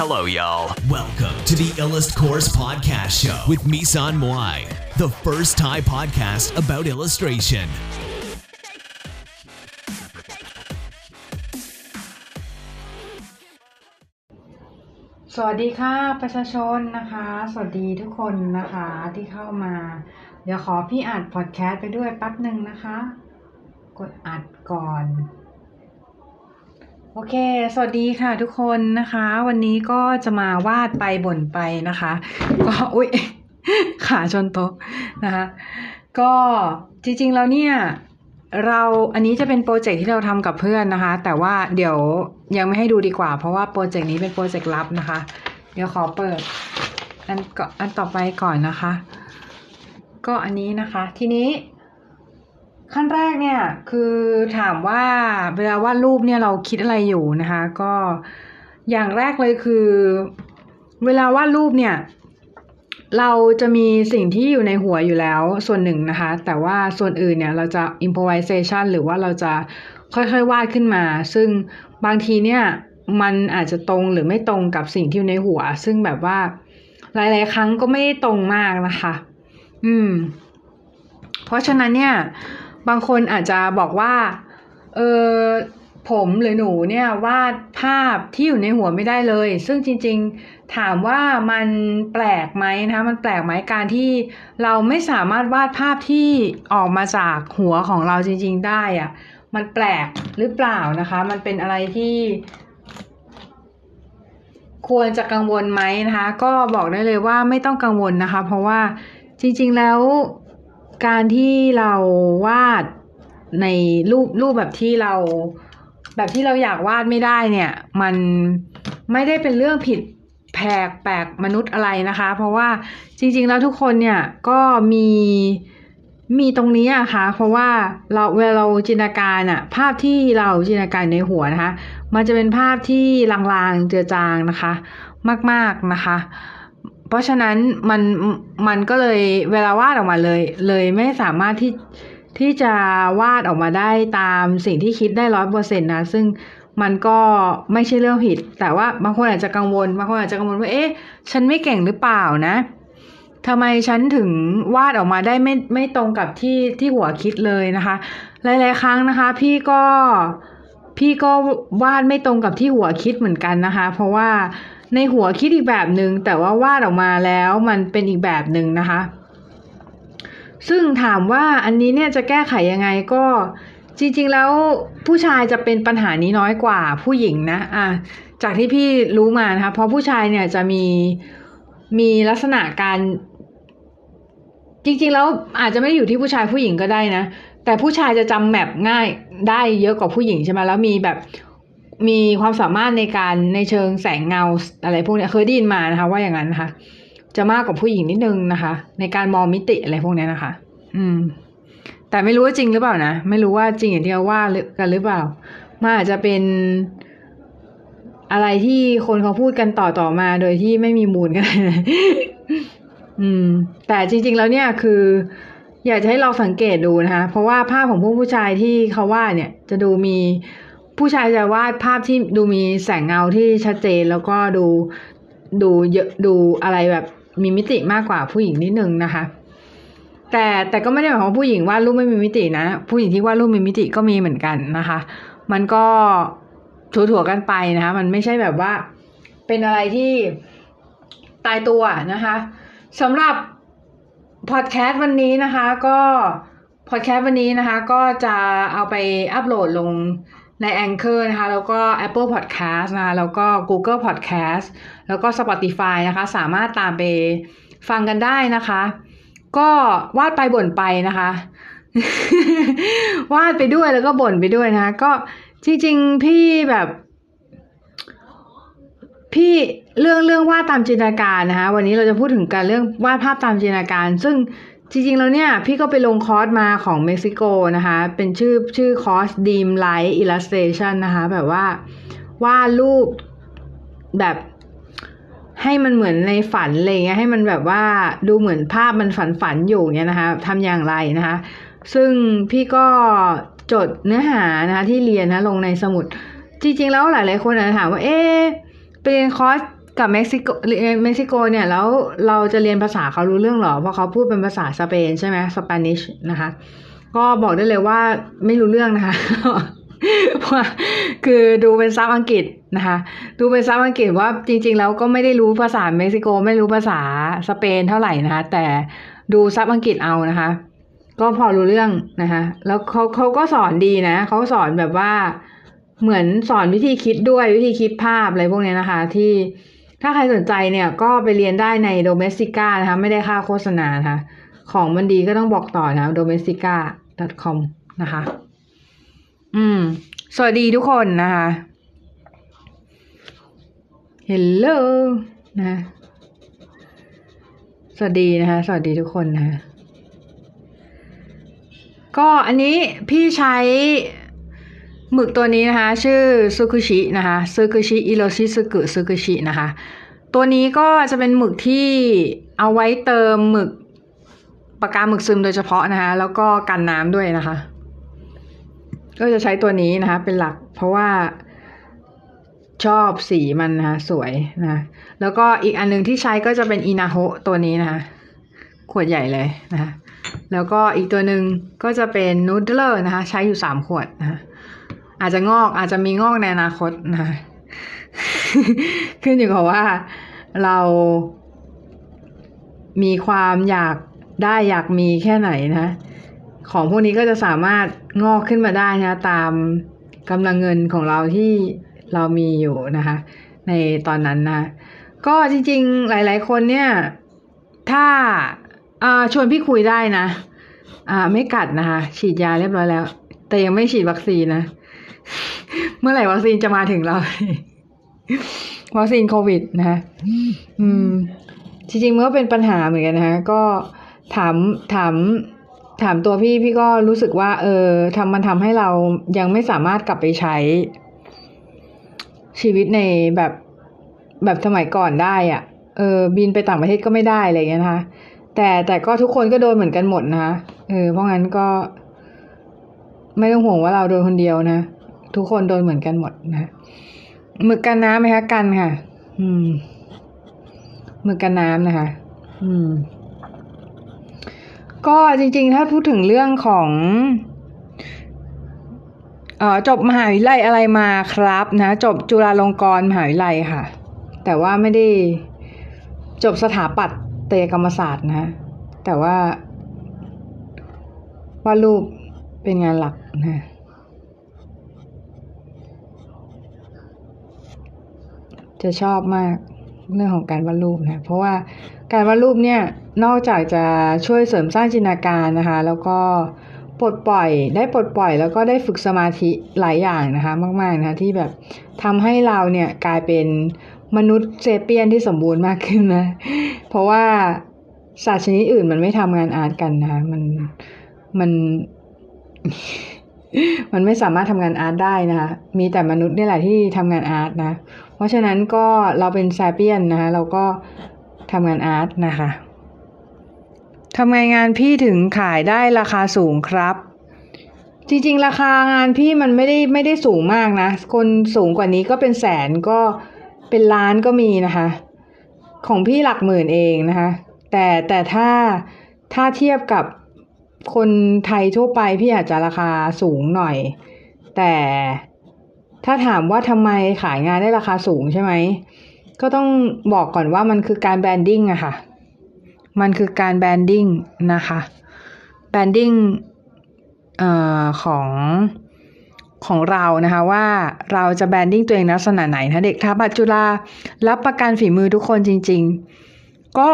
Hello, y'all. Welcome to the Illust Course Podcast Show with Misan Moai, the first Thai podcast about illustration. สวัสดีค่ะประชาชนนะคะ สวัสดีทุกคนนะคะที่เข้ามา เดี๋ยวขอพี่อัดพอดแคสต์ไปด้วยแป๊บหนึ่งนะคะ กดอัดก่อน โอเค สวัสดีค่ะทุกคนนะคะ วันนี้ก็จะมาวาดไปบ่นไปนะคะ ก็อุ๊ยขาชนโต๊ะนะคะ ก็จริงๆแล้วเนี่ย เราอันนี้จะเป็นโปรเจกต์ที่เราทำกับเพื่อนนะคะ แต่ว่าเดี๋ยวยังไม่ให้ดูดีกว่า เพราะว่าโปรเจกต์นี้เป็นโปรเจกต์ลับนะคะ เดี๋ยวขอเปิด อันก่อนอันต่อไปก่อนนะคะ ก็อันนี้นะคะ ทีนี้ ขั้นแรกเนี่ยคือถามว่าเวลาวาดรูปเนี่ยเราคิดอะไรอยู่นะคะ ก็อย่างแรกเลยคือ เวลาวาดรูปเนี่ย เราจะมีสิ่งที่อยู่ในหัวอยู่แล้วส่วนหนึ่งนะคะ แต่ว่าส่วนอื่นเนี่ยเราจะ improvisation หรือว่าเราจะค่อยๆวาดขึ้นมา ซึ่งบางทีเนี่ยมันอาจจะตรงหรือไม่ตรงกับสิ่งที่อยู่ในหัว ซึ่งแบบว่าหลายๆ ครั้งก็ไม่ได้ตรงมากนะคะ อืม เพราะฉะนั้นเนี่ย บางคนอาจจะบอกว่า เออผมหรือหนูเนี่ยวาดภาพที่อยู่ในหัวไม่ได้เลย ซึ่งจริง ๆถามว่ามันแปลกไหมนะคะมันแปลกไหมการที่เราไม่สามารถวาดภาพที่ออกมาจากหัวของเราจริง ๆ ได้อะมันแปลกหรือเปล่านะคะ มันเป็นอะไรที่ ควรจะกังวลไหมนะคะ ก็บอกได้เลยว่าไม่ต้องกังวลนะคะ เพราะว่าจริง ๆแล้ว การที่เราวาดในรูปรูปแบบที่เรา แบบที่เราอยากวาดไม่ได้เนี่ย มันไม่ได้เป็นเรื่องผิดแผกแปลกมนุษย์อะไรนะคะ เพราะว่าจริง ๆ แล้วทุกคนเนี่ยก็มีมีตรงนี้อะคะ่ะ เพราะว่าเราเวลาเราจินตนาการอะภาพที่เราจินตนาการในหัวนะคะ มันจะเป็นภาพที่ลางๆเจือจางนะคะ มากๆนะคะ ราะฉะนั้นมันมันก็เลยเวลาวาดออกมาเลย เลยไม่สามารถที่ที่จะวาดออกมาได้ตามสิ่งที่คิดได้ร้อยเปอร์เซ็นต์นะ ซึ่งมันก็ไม่ใช่เรื่องผิด แต่ว่าบางคนอาจจะกังวลบางคนอาจจะกังวลว่าเอ๊ะฉันไม่เก่งหรือเปล่านะทำไมฉันถึงวาดออกมาได้ไม่ไม่ตรงกับที่ที่หัวคิดเลยนะคะ หลาย ๆ ครั้งนะคะ พี่ก็พี่ก็วาดไม่ตรงกับที่หัวคิดเหมือนกันนะคะ เพราะว่า ในหัวคิดอีกแบบหนึ่งแต่ว่าวาดออกมาแล้วมันเป็นอีกแบบหนึ่งนะคะ ซึ่งถามว่าอันนี้เนี่ยจะแก้ไขยังไงก็จริงๆแล้วผู้ชายจะเป็นปัญหานี้น้อยกว่าผู้หญิงนะอะจากที่พี่รู้มานะคะเพราะผู้ชายเนี่ยจะมีมีลักษณะการจริงๆแล้วอาจจะไม่ได้อยู่ที่ผู้ชายผู้หญิงก็ได้นะ แต่ผู้ชายจะจำแมปง่ายได้เยอะกว่าผู้หญิงใช่ไหมแล้วมีแบบ มีความสามารถในการในเชิงแสงเงาอะไรพวกนี้เคยได้ยินมานะคะ ว่าอย่างนั้นนะคะ จะมากกว่าผู้หญิงนิดนึงนะคะ ในการมองมิติอะไรพวกนี้นะคะ อืม แต่ไม่รู้ว่าจริงหรือเปล่านะไม่รู้ว่าจริงอย่างที่เราว่ากันหรือเปล่ามันอาจจะเป็นอะไรที่คนเขาพูดกันต่อต่อมาโดยที่ไม่มีมูลก็ได้นอืม แต่จริง ๆ แล้วเนี่ยคือ อยากจะให้เราสังเกตดูนะคะ เพราะว่าภาพของพวกผู้ชายที่เขาว่าเนี่ย จะดูมี ผู้ชายจะวาดภาพที่ดูมีแสงเงาที่ชัดเจนแล้วก็ดูดูเยอะดูอะไรแบบมีมิติมากกว่าผู้หญิงนิดนึงนะคะ แต่แต่ก็ไม่ได้หมายความว่าผู้หญิงวาดรูปไม่มีมิตินะ ผู้หญิงที่วาดรูปมีมิติก็มีเหมือนกันนะคะ มันก็ถั่วๆกันไปนะคะ มันไม่ใช่แบบว่าเป็นอะไรที่ตายตัวนะคะสำหรับพอดแคสต์วันนี้นะคะ ก็พอดแคสต์วันนี้นะคะ ก็จะเอาไปอัปโหลดลง ใน Anchor นะคะ แล้วก็ Apple Podcast นะคะ แล้วก็ Google Podcast แล้วก็ Spotify นะคะ สามารถตามไปฟังกันได้นะคะ ก็วาดไปบ่นไปนะคะ วาดไปด้วยแล้วก็บ่นไปด้วยนะคะ ก็จริงๆ พี่แบบ พี่เรื่องเรื่องวาดตามจินตนาการนะคะ วันนี้เราจะพูดถึงการเรื่องวาดภาพตามจินตนาการ ซึ่ง จริงๆ แล้วเนี่ย พี่ก็ไปลงคอร์สมาของเม็กซิโกนะคะ เป็นชื่อชื่อคอร์ส Dream Light Illustration นะคะ แบบว่าวาดรูปแบบให้มันเหมือนในฝันอะไรเงี้ยให้มันแบบว่าดูเหมือนภาพมันฝันฝันอยู่เงี้ยนะคะทำอย่างไรนะคะ ซึ่งพี่ก็จดเนื้อหานะคะที่เรียนนะลงในสมุด จริง ๆ แล้วหลาย ๆ คนอาจจะถามว่า เอ๊ไปเรียนคอร์ส กับเม็กซิโกเม็กซิโกเนี่ยแล้วเราจะเรียนภาษาเขารู้เรื่องหรอเพราะเขาพูดเป็นภาษาสเปนใช่ไหม Spanish นะคะ ก็บอกได้เลยว่าไม่รู้เรื่องนะคะว่าะคือดูเป็นซับอังกฤษนะคะ ดูเป็นซับอังกฤษว่าจริง ๆ แล้วก็ไม่ได้รู้ภาษาเม็กซิโก ไม่รู้ภาษาสเปนเท่าไหร่นะคะ แต่ดูซับอังกฤษเอานะคะ ก็พอรู้เรื่องนะคะ แล้วเขาเขาก็สอนดีนะเขาสอนแบบว่าเหมือนสอนวิธีคิดด้วยวิธีคิดภาพอะไรพวกนี้นะคะ ที่ ถ้าใครสนใจเนี่ยก็ไปเรียนได้ใน Domestica นะคะ ไม่ได้ค่าโฆษณานะคะ ของมันดีก็ต้องบอกต่อนะ domestica.com นะคะ อืม สวัสดีทุกคนนะคะ Hello นะสวัสดีนะคะ สวัสดีทุกคนนะคะก็อันนี้พี่ใช้ หมึกตัวนี้นะคะ ชื่อซูกุชินะคะซูกุชิอิโรชิซึกุซูกุชินะคะ ตัวนี้ก็จะเป็นหมึกที่เอาไว้เติมหมึกปากกาหมึกซึมโดยเฉพาะนะคะ แล้วก็กันน้ำด้วยนะคะ ก็จะใช้ตัวนี้นะคะ เป็นหลักเพราะว่าชอบสีมันนะคะสวยนะแล้วก็อีกอันหนึ่งที่ใช้ก็จะเป็นอินาโฮตัวนี้นะคะ ขวดใหญ่เลยนะคะแล้วก็อีกตัวหนึ่งก็จะเป็นนูดเดอร์นะคะ ใช้อยู่สามขวดนะคะ อาจจะงอกอาจจะมีงอกในอนาคตนะขึ้นอยู่กับว่าเรามีความอยากได้อยากมีแค่ไหนนะ ของพวกนี้ก็จะสามารถงอกขึ้นมาได้นะ ตามกำลังเงินของเราที่เรามีอยู่นะคะ ในตอนนั้นนะก็จริงๆ หลาย ๆ คนเนี่ย ถ้าชวนพี่คุยได้นะ อ่า ไม่กัดนะคะ ฉีดยาเรียบร้อยแล้ว แต่ยังไม่ฉีดวัคซีนนะ เมื่อไหร่วัคซีนจะมาถึงเราวัคซีนโควิดนะคะอืม จริงๆมันก็เป็นปัญหาเหมือนกันนะคะก็ถามถามถามตัวพี่พี่ก็รู้สึกว่า เออทำมันทำให้เรายังไม่สามารถกลับไปใช้ ชีวิตในแบบแบบสมัยก่อนได้อะ่ะ เออ บินไปต่างประเทศก็ไม่ได้อะไรอย่างเงี้ยนะคะ แต่แต่ก็ทุกคนก็โดนเหมือนกันหมดนะคะเออเพราะงั้นก็ ไม่ต้องห่วงว่าเราโดนคนเดียวนะ ทุกคนโดนเหมือนกันหมดนะหมึกกันน้ำไหมคะกันค่ะ อืมหมึกกันน้ำนะคะ อืม ก็จริง ๆ ถ้าพูดถึงเรื่องของเออจบมหาวิทยาลัยอะไรมาครับนะ จบจุฬาลงกรณ์มหาวิทยาลัยค่ะ แต่ว่าไม่ได้จบสถาปัตยกรรมศาสตร์นะ แต่ว่าวาดรูปเป็นงานหลักนะ จะชอบมากเรื่องของการวาดรูปนะเพราะว่าการวาดรูปเนี่ยนอกจากจะช่วยเสริมสร้างจินตนาการนะคะ แล้วก็ปลดปล่อยได้ปลดปล่อย แล้วก็ได้ฝึกสมาธิหลายอย่างนะคะ มากๆนะคะที่แบบทำให้เราเนี่ยกลายเป็นมนุษย์เซเปียนที่สมบูรณ์มากขึ้นนะ เพราะว่าสัตว์ชนิดอื่นมันไม่ทำงานอาร์ตกันนะคะมันมันมันไม่สามารถทำงานอาร์ตได้นะคะ มีแต่มนุษย์นี่แหละที่ทำงานอาร์ตนะ เพราะฉะนั้นก็เราเป็นซาเปียนนะคะเราก็ทำงานอาร์ตนะคะทำไงงานพี่ถึงขายได้ราคาสูงครับ จริงๆ ราคางานพี่มันไม่ได้ไม่ได้สูงมากนะ คนสูงกว่านี้ก็เป็นแสนก็เป็นล้านก็มีนะคะ ของพี่หลักหมื่นเองนะคะ แต่แต่ถ้าถ้าเทียบกับคนไทยทั่วไปพี่อาจจะราคาสูงหน่อย แต่ ถ้าถามว่าทำไมขายงานได้ราคาสูงใช่ไหม ก็ต้องบอกก่อนว่ามันคือการ branding อะค่ะ มันคือการ branding นะคะ branding เอ่อของของเรานะคะว่าเราจะ branding ตัวเองลักษณะไหนนะเด็กทับัจุฬารับประกันฝีมือทุกคนจริง ๆ ก็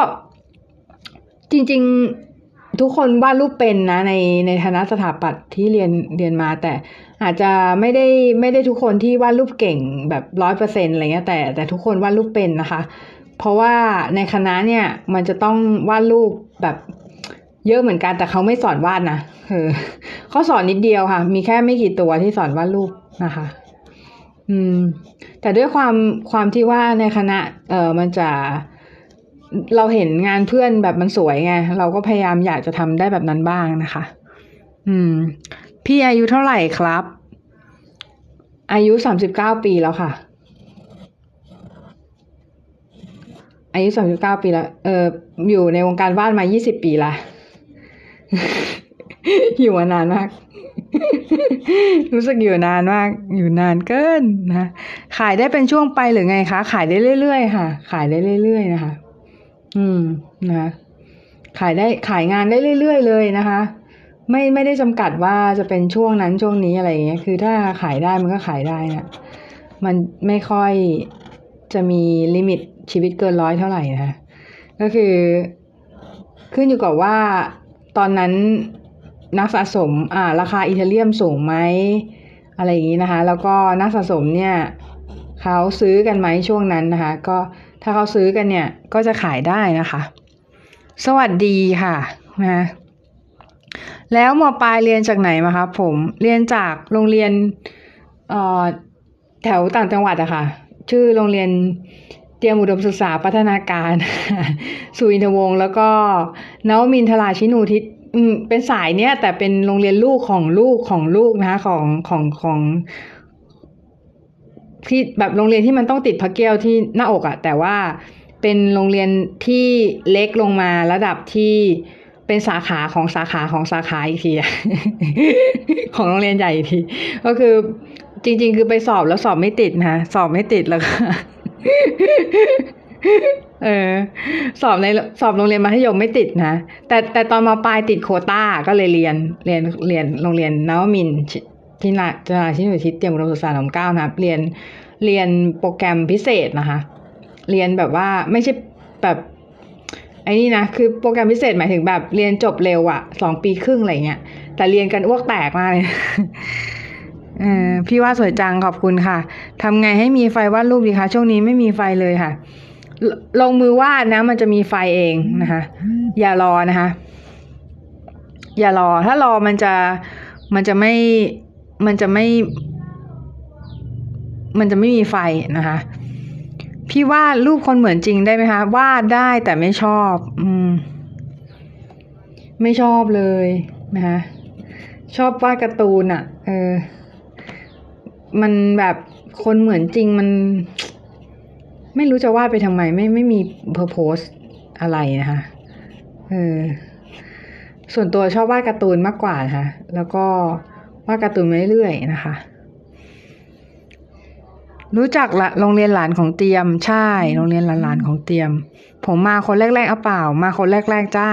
จริง ๆ ทุกคนวาดรูปเป็นนะในในฐานะสถาปัตย์ที่เรียนเรียนมา แต่อาจจะไม่ได้ไม่ได้ทุกคนที่วาดรูปเก่งแบบร้อยเปอร์เซ็นต์อะไรเงี้ยแต่แต่ทุกคนวาดรูปเป็นนะคะ เพราะว่าในคณะเนี่ยมันจะต้องวาดรูปแบบเยอะเหมือนกันแต่เขาไม่สอนวาดนะเออเขาสอนนิดเดียวค่ะ มีแค่ไม่กี่ตัวที่สอนวาดรูปนะคะ อืม แต่ด้วยความความที่ว่าในคณะ เออมันจะ เราเห็นงานเพื่อนแบบมันสวยไง เราก็พยายามอยากจะทำได้แบบนั้นบ้างนะคะ อืม พี่อายุเท่าไหร่ครับ อายุสามสิบเก้าปีแล้วค่ะ อายุสามสิบเก้าปีและเออ อยู่ในวงการวาดมายี่สิบปีละอยู่มานานมาก รู้สึกอยู่นานมาก อยู่นานเกินนะ ขายได้เป็นช่วงไปหรือไงคะ ขายได้เรื่อยๆค่ะ ขายได้เรื่อยๆนะคะ อืมนะคะขายได้ขายงานได้เรื่อย ๆ เลยนะคะ ไม่ไม่ได้จำกัดว่าจะเป็นช่วงนั้นช่วงนี้อะไรอย่างเงี้ยคือถ้าขายได้มันก็ขายได้นะมันไม่ค่อยจะมีลิมิตชีวิตเกินร้อยเท่าไหร่นะก็คือขึ้นอยู่กับว่าตอนนั้นนักสะสมอ่าราคาอีเทเรียมสูงไหมอะไรอย่างนี้นะคะ แล้วก็นักสะสมเนี่ยเขาซื้อกันไหมช่วงนั้นนะคะ ก็ ถ้าเขาซื้อกันเนี่ยก็จะขายได้นะคะ สวัสดีค่ะนะแล้วมปลายเรียนจากไหนมาคะผมเรียนจากโรงเรียนแถวต่างจังหวัดอะค่ะ ชื่อโรงเรียนเตรียมอุดมศึกษาพัฒนาการสุวินทวงศ์แล้วก็นวมินทราชินูทิศเป็นสายเนี้ยแต่เป็นโรงเรียนลูกของลูกของลูกนะคะของของของ ที่แบบโรงเรียนที่มันต้องติดพระเกี้ยวที่หน้าอกอะแต่ว่าเป็นโรงเรียนที่เล็กลงมาระดับที่เป็นสาขาของสาขาของสาขาอีกทีอะของโรงเรียนใหญ่อีกที ก็คือจริง ๆ คือไปสอบแล้วสอบไม่ติดนะสอบไม่ติดแล้วก็เออสอบในสอบโรงเรียนมัธยมไม่ติดนะ แต่แต่ตอนมาปลายติดโคต้าก็เลยเรียนเรียนเรียนโรงเรียนนวมิน ที่นาจราชินุทิศเตรียมอุดมศึกษาหนอมเก้านะครับเรียนเรียนโปรแกรมพิเศษนะคะ เรียนแบบว่าไม่ใช่แบบไอ้นี่นะคือโปรแกรมพิเศษหมายถึงแบบเรียนจบเร็วอะสองปีครึ่งอะไรเงี้ยแต่เรียนกันอ้วกแตกมากเลยพี่ว่าสวยจังขอบคุณค่ะทำไงให้มีไฟวาดรูปดีคะช่วงนี้ไม่มีไฟเลยค่ะลลงมือวาดนะ มันจะมีไฟเองนะคะ อย่ารอนะคะ อย่ารอ ถ้ารอมันจะมันจะไม่ มันจะไม่ มันจะไม่มีไฟนะคะ พี่วาดรูปคนเหมือนจริงได้ไหมคะวาดได้แต่ไม่ชอบ อืม ไม่ชอบเลยนะคะชอบวาดการ์ตูนอะ่ะเออ มันแบบคนเหมือนจริงมัน ไม่รู้จะวาดไปทำไม ไม่ไม่มีเพอร์โพสอะไรนะคะเออส่วนตัวชอบวาดการ์ตูนมากกว่านะคะแล้วก็ วาดการ์ตูนมาเรื่อยๆนะคะ รู้จักละโรงเรียนหลานของเตรียม ใช่ โรงเรียนหลานๆของเตรียม ผมมาคนแรกๆเอาเปล่า มาคนแรกๆจ้า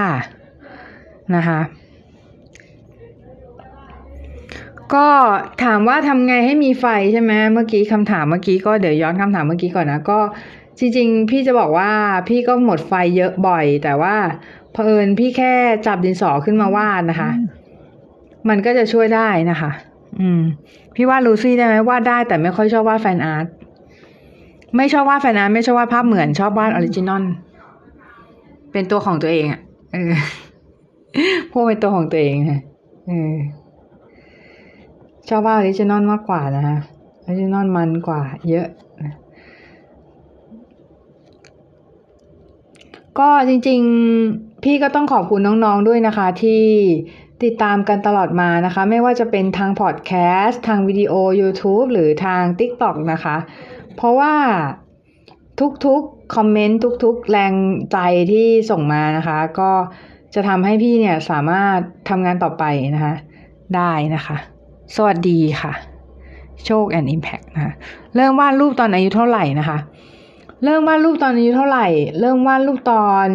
นะคะก็ถามว่าทำไงให้มีไฟใช่ไหมเมื่อกี้คำถามเมื่อกี้ก็เดี๋ยวย้อนคำถามเมื่อกี้ก่อนนะก็จริงๆ พี่จะบอกว่าพี่ก็หมดไฟเยอะบ่อย แต่ว่าเผอิญพี่แค่จับดินสอขึ้นมาวาดนะคะ มันก็จะช่วยได้นะคะ อืม พี่วาดลูซี่ได้ไหมวาดได้แต่ไม่ค่อยชอบวาดแฟนอาร์ตไม่ชอบวาด fan art ไม่ชอบวาดภาพเหมือนชอบวาด original เป็นตัวของตัวเองอะ่ะเออพวกเป็นตัวของตัวเองค่ะเออชอบวาด original มากกว่านะคะ original มันกว่า เยอะก็จริง ๆ พี่ก็ต้องขอบคุณน้องๆด้วยนะคะ ที่ ติดตามกันตลอดมานะคะ ไม่ว่าจะเป็นทางพอดแคสต์ทางวิดีโอ YouTube หรือทาง TikTok นะคะ เพราะว่าทุกๆ คอมเมนต์ ทุกๆ แรงใจที่ส่งมานะคะ ก็จะทำให้พี่เนี่ยสามารถทำงานต่อไปนะคะ ได้นะคะ สวัสดีค่ะ โชคแอนด์อิมแพคนะะเริ่มวาดรูปตอนอายุเท่าไหร่นะคะ เริ่มวาดรูปตอนอายุเท่าไหร่ เริ่มวาดรูปตอน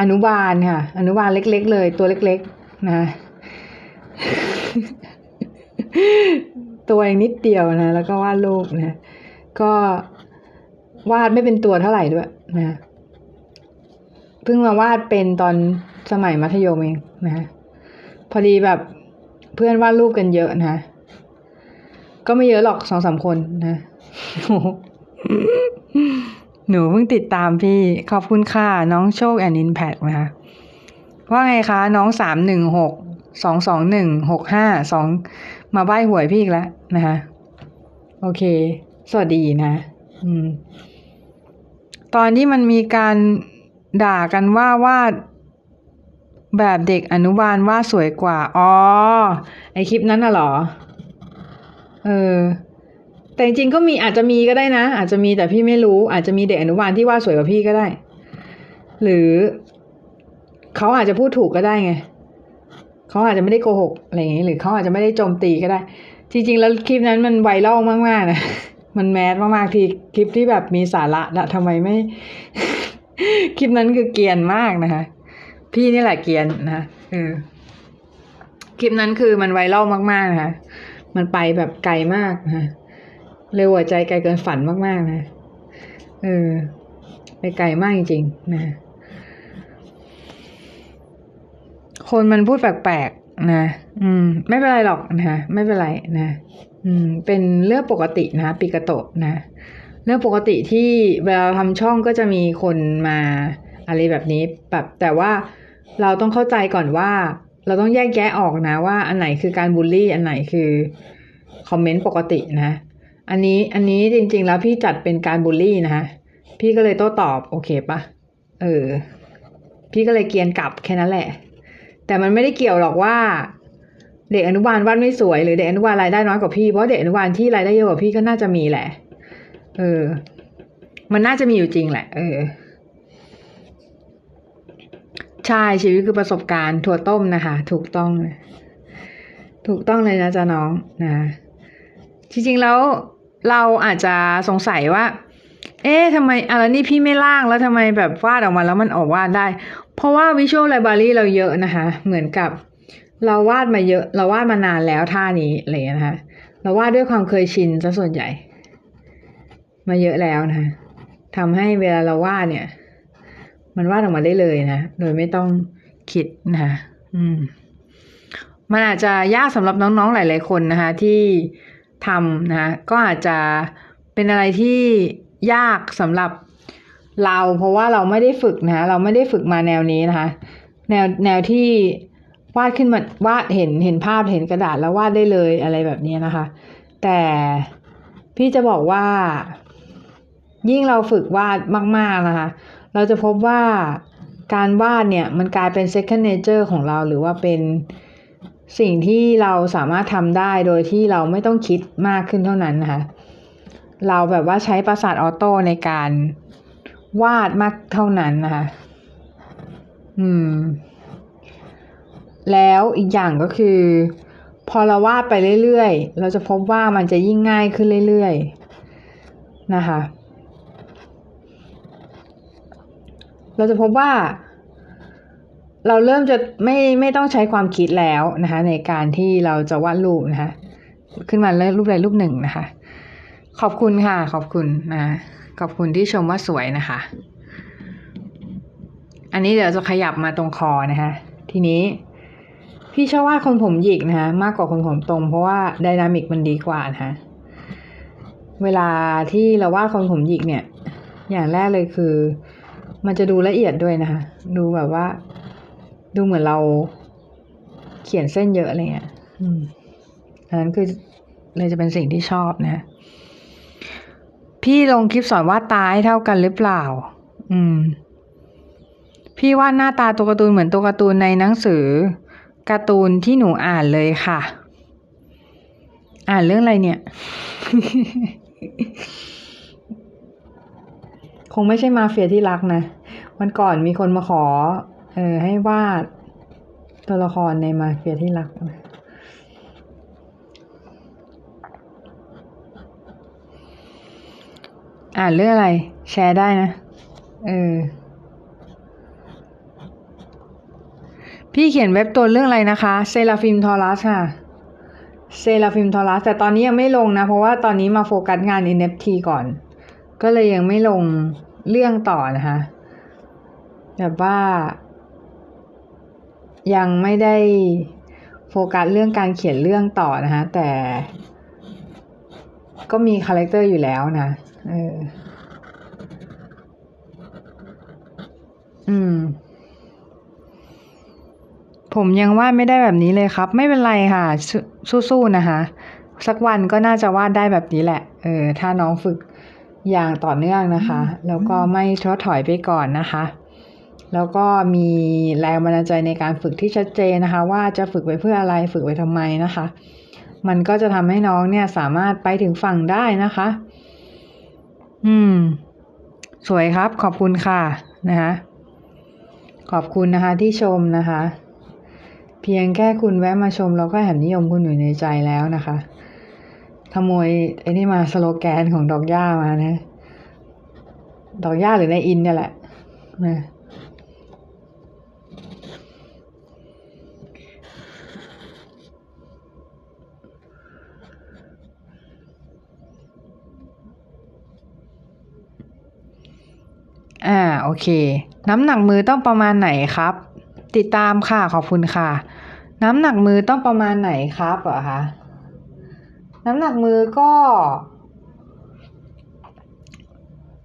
อนุบาลค่ะ อนุบาลเล็ก ๆ เลย ตัวเล็ก ๆ นะ ตัวเองนิดเดียวนะ แล้วก็วาดรูปนะ ก็วาดไม่เป็นตัวเท่าไหร่ด้วยนะเพิ่งมาวาดเป็นตอนสมัยมัธยมเองนะ พอดีแบบเพื่อนวาดรูปกันเยอะนะ ก็ไม่เยอะหรอกสองสามคนนะหนูเพิ่งติดตามพี่ ขอบคุณค่ะ น้องโชคแอนินแพกนะคะ ว่าไงคะ น้องสามหนึ่งหกสองสองหนึ่งหกห้าสองมาใบ้หวยพี่อีกแล้วนะคะโอเค สวัสดีนะ อืม ตอนที่มันมีการด่ากันว่าว่าแบบเด็กอนุบาลว่าสวยกว่า อ๋อ ไอคลิปนั้นน่ะหรอ เออ แต่จริงก็มีอาจจะมีก็ได้นะ อาจจะมีแต่พี่ไม่รู้ อาจจะมีเด็กอนุบาลที่ว่าสวยกว่าพี่ก็ได้ หรือ เขาอาจจะพูดถูกก็ได้ไงเขาอาจจะไม่ได้โกหกอะไรอย่างนี้หรือเขาอาจจะไม่ได้โจมตีก็ได้ จริง ๆ แล้วคลิปนั้นมันไวรัลมากๆนะมันแมสมากๆที่คลิปที่แบบมีสาระละทำไมไม่ คลิปนั้นคือเกียนมากนะคะ พี่นี่แหละเกียนนะเออคลิปนั้นคือมันไวรัลมากๆนะคะมันไปแบบไกลมากนะเร็วหัวใจไกลเกินฝันมากๆนะเออไปไกลมากจริงๆนะ คนมันพูดแปลกๆนะ อืม ไม่เป็นไรหรอกนะไม่เป็นไรนะ อืม เป็นเรื่องปกตินะปิกโตะนะ เรื่องปกติที่เวลาทำช่องก็จะมีคนมาอะไรแบบนี้แบบแต่ว่าเราต้องเข้าใจก่อนว่า เราต้องแยกแยะออกนะ ว่าอันไหนคือการบูลลี่ อันไหนคือคอมเมนต์ปกตินะ อันนี้อันนี้จริง ๆ แล้วพี่จัดเป็นการบูลลี่นะพี่ก็เลยโต้ตอบโอเคปะเออ พี่ก็เลยเกียนกลับแค่นั้นแหละ แต่มันไม่ได้เกี่ยวหรอกว่า เด็กอนุบาลวาดไม่สวย หรือเด็กอนุบาลรายได้น้อยกว่าพี่เพราะเด็กอนุบาลที่รายได้เยอะกว่าพี่ก็น่าจะมีแหละ เออ มันน่าจะมีอยู่จริงแหละ เออใช่ชีวิตคือประสบการณ์ถั่วต้มนะคะ ถูกต้องเลยถูกต้องเลยนะจ๊ะน้องนะ จริงๆแล้วเราอาจจะสงสัยว่า เอ๊ะทำไมอะไรนี่พี่ไม่ล่างแล้วทำไมแบบวาดออกมาแล้วมันออกวาดได้ เพราะว่าวิชวลไลบรารีเราเยอะนะคะ เหมือนกับเราวาดมาเยอะ เราวาดมานานแล้วท่านี้อะไรเงี้ยนะคะ เราวาดด้วยความเคยชินซะส่วนใหญ่ มาเยอะแล้วนะคะทำให้เวลาเราวาดเนี่ย มันวาดออกมาได้เลยนะ โดยไม่ต้องคิดนะคะอืม มันอาจจะยากสำหรับน้องๆหลาย ๆ คนนะคะ ที่ทำนะคะก็อาจจะเป็นอะไรที่ยากสำหรับ เราเพราะว่าเราไม่ได้ฝึกนะเราไม่ได้ฝึกมาแนวนี้นะคะแนวแนวที่วาดขึ้นมาวาดเห็นเห็นภาพเห็นกระดาษแล้ววาดได้เลยอะไรแบบนี้นะคะ แต่พี่จะบอกว่า ยิ่งเราฝึกวาดมาก ๆนะคะ เราจะพบว่าการวาดเนี่ยมันกลายเป็น second nature ของเราหรือว่าเป็นสิ่งที่เราสามารถทำได้โดยที่เราไม่ต้องคิดมากขึ้นเท่านั้นนะคะ เราแบบว่าใช้ประสาทออโต้ในการ วาดมากเท่านั้นนะคะ อืม แล้วอีกอย่างก็คือ พอเราวาดไปเรื่อยๆ เราจะพบว่ามันจะยิ่งง่ายขึ้นเรื่อยๆ นะคะ เราจะพบว่า เราเริ่มจะไม่ไม่ต้องใช้ความคิดแล้วนะคะ ในการที่เราจะวาดรูปนะคะ ขึ้นมารูปใดรูปหนึ่งนะคะ ขอบคุณค่ะ ขอบคุณนะ ขอบคุณที่ชมว่าสวยนะคะ อันนี้เดี๋ยวจะขยับมาตรงคอนะคะ ทีนี้พี่ชอบวาคนผมหยิกนะคะมากกว่าคนผมตรง เพราะว่าไดนามิกมันดีกว่านะคะเวลาที่เราวาดคนผมหยิกเนี่ย อย่างแรกเลยคือ มันจะดูละเอียดด้วยนะคะ ดูแบบว่า ดูเหมือนเราเขียนเส้นเยอะอะไรเงี้ย อืมอันนั้นคือเลยจะเป็นสิ่งที่ชอบนะ พี่ลงคลิปสอนวาดตาให้เท่ากันหรือเปล่า อืม พี่วาดหน้าตาตัวการ์ตูนเหมือนตัวการ์ตูนในหนังสือการ์ตูนที่หนูอ่านเลยค่ะ อ่านเรื่องอะไรเนี่ย คงไม่ใช่มาเฟียที่รักนะวันก่อนมีคนมาขอ เออให้วาดตัวละครในมาเฟียที่รักนะ อ่านเรื่องอะไร แชร์ได้นะ เออ พี่เขียนเว็บตูนเรื่องอะไรนะคะ เซราฟิมทอรัสค่ะ เซราฟิมทอรัส แต่ตอนนี้ยังไม่ลงนะ เพราะว่าตอนนี้มาโฟกัสงาน NFT ก่อน ก็เลยยังไม่ลงเรื่องต่อนะคะ แบบว่า ยังไม่ได้โฟกัสเรื่องการเขียนเรื่องต่อนะคะ แต่ ก็มี character อยู่แล้วนะ เออ อืม ผมยังวาดไม่ได้แบบนี้เลยครับ ไม่เป็นไรค่ะสู้ๆนะคะ สักวันก็น่าจะวาดได้แบบนี้แหละ เออ ถ้าน้องฝึกอย่างต่อเนื่องนะคะ แล้วก็ไม่ท้อถอยไปก่อนนะคะ แล้วก็มีแรงบันดาลใจในการฝึกที่ชัดเจนนะคะ ว่าจะฝึกไปเพื่ออะไรฝึกไปทำไมนะคะ มันก็จะทำให้น้องเนี่ยสามารถไปถึงฝั่งได้นะคะ อืม สวยครับ ขอบคุณค่ะนะคะขอบคุณนะคะ ที่ชมนะคะ เพียงแค่คุณแวะมาชม เราก็แหมนิยมคุณอยู่ในใจแล้วนะคะขโมยไอ้นี่มาสโลแกนของดอกย่ามานะ ดอกย่าหรือในอินเนี่ยแหละนะอ่า โอเค น้ำหนักมือต้องประมาณไหนครับ ติดตามค่ะขอบคุณค่ะ น้ำหนักมือต้องประมาณไหนครับเหรอคะน้ำหนักมือก็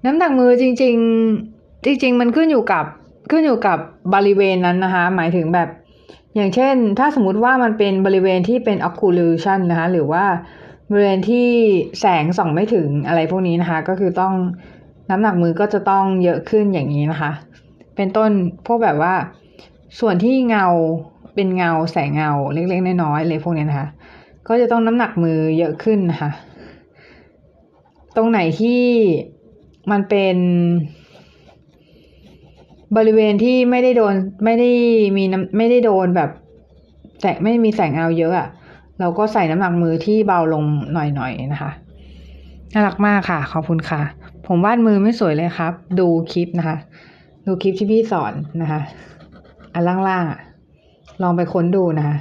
น้ำหนักมือจริง ๆ จริง ๆ มันขึ้นอยู่กับขึ้นอยู่กับบริเวณนั้นนะคะ หมายถึงแบบ อย่างเช่น ถ้าสมมติว่ามันเป็นบริเวณที่เป็น occlusion นะคะ หรือว่าบริเวณที่แสงส่องไม่ถึงอะไรพวกนี้นะคะ ก็คือต้อง น้ำหนักมือก็จะต้องเยอะขึ้นอย่างนี้นะคะ เป็นต้นพวกแบบว่า ส่วนที่เงาเป็นเงาแสงเงาเล็กๆน้อยๆเลยพวกนี้นะคะ ก็จะต้องน้ำหนักมือเยอะขึ้นนะคะ ตรงไหนที่มันเป็นบริเวณที่ไม่ได้โดนไม่ได้มีน้ำไม่ได้โดนแบบแสงไม่มีแสงเงาเยอะอะ่ะ เราก็ใส่น้ำหนักมือที่เบาลงหน่อยๆนะคะน่ารักมากค่ะ ขอบคุณค่ะ ผมวาดมือไม่สวยเลยครับ ดูคลิปนะคะ ดูคลิปที่พี่สอนนะคะอันล่างๆอะ ลองไปค้นดูนะคะ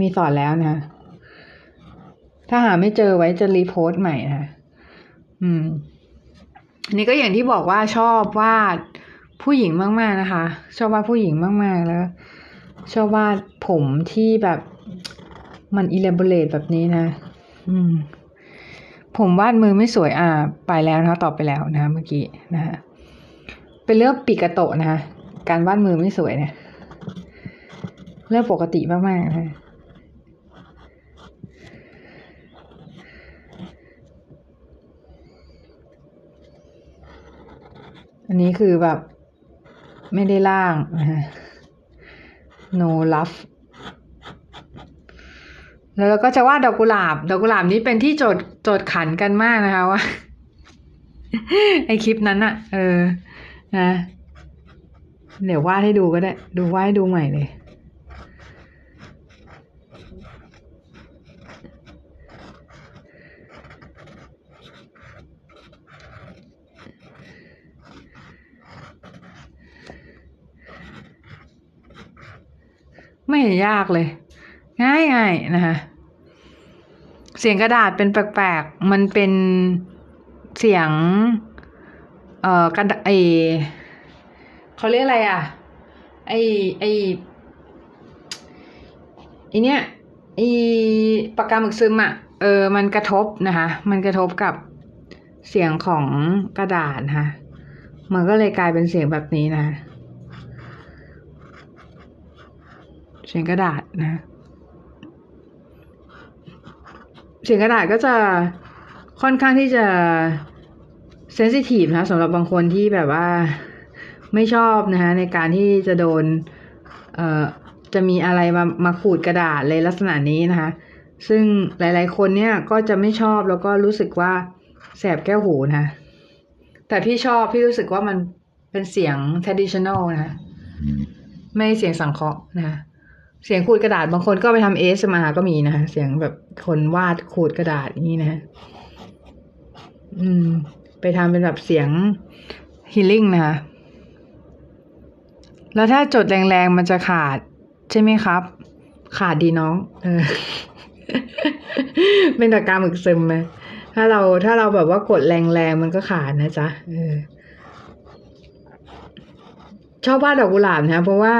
มีสอนแล้วนะคะถ้าหาไม่เจอไว้จะรีโพสต์ใหม่นะคะอืมนนี้ก็อย่างที่บอกว่าชอบวาดผู้หญิงมาก ๆนะคะ ชอบวาดผู้หญิงมากๆแล้ว ชอบวาดผมที่แบบมันอิเลเบเลตแบบนี้นะ อืม ผมวาดมือไม่สวยอ่าไปแล้วนะคะตอบไปแล้วนะเมื่อกี้นะคะเป็นเรื่องปีกระโตะนะคะการวาดมือไม่สวยเนี่ยเรื่องปกติมากๆนะะอันนี้คือแบบ ไม่ได้ล่างนะฮะ no love แล้วเราก็จะวาดดอกกุหลาบ ดอกกุหลาบนี้เป็นที่โจทย์โจทย์ขันกันมากนะคะว่าไอคลิปนั้นอะเออนะเดี๋ยววาดให้ดูก็ได้ ดูวาดให้ดูใหม่เลยไม่เห็นยากเลย ง่ายง่ายนะคะเสียงกระดาษเป็นแปลกๆ มันเป็นเสียง เอ่อกระดาไอเขาเรียกอะไรอะ ไอไอไอเนี้ยไอปากกาหมึกซึมอะ เออ มันกระทบนะคะ มันกระทบกับเสียงของกระดาษนะคะ มันก็เลยกลายเป็นเสียงแบบนี้นะ เสียงกระดาษนะ เสียงกระดาษก็จะค่อนข้างที่จะเซนซิทีฟนะสำหรับบางคนที่แบบว่าไม่ชอบนะคะในการที่จะโดนเอ่อจะมีอะไรมามาขูดกระดาษเลยลักษณะนี้นะคะ ซึ่งหลาย ๆ คนเนี่ยก็จะไม่ชอบแล้วก็รู้สึกว่าแสบแก้วหูนะ แต่พี่ชอบพี่รู้สึกว่ามันเป็นเสียง traditional นะคะไม่เสียงสังเคราะห์นะคะ เสียงขูดกระดาษบางคนก็ไปทำเอสมาก็มีนะคะเสียงแบบคนวาดขูดกระดาษนี้นะอืม ไปทำเป็นแบบเสียงฮีลิ่งนะคะแล้วถ้าจดแรงๆมันจะขาด ใช่ไหมครับ ขาดดีน้องเออเป็นตากาหมึกซึมไหมถ้าเราถ้าเราแบบว่ากดแรงๆมันก็ขาดนะจ๊ะเออชอบวาดดอกกุหลาบนะเพราะว่า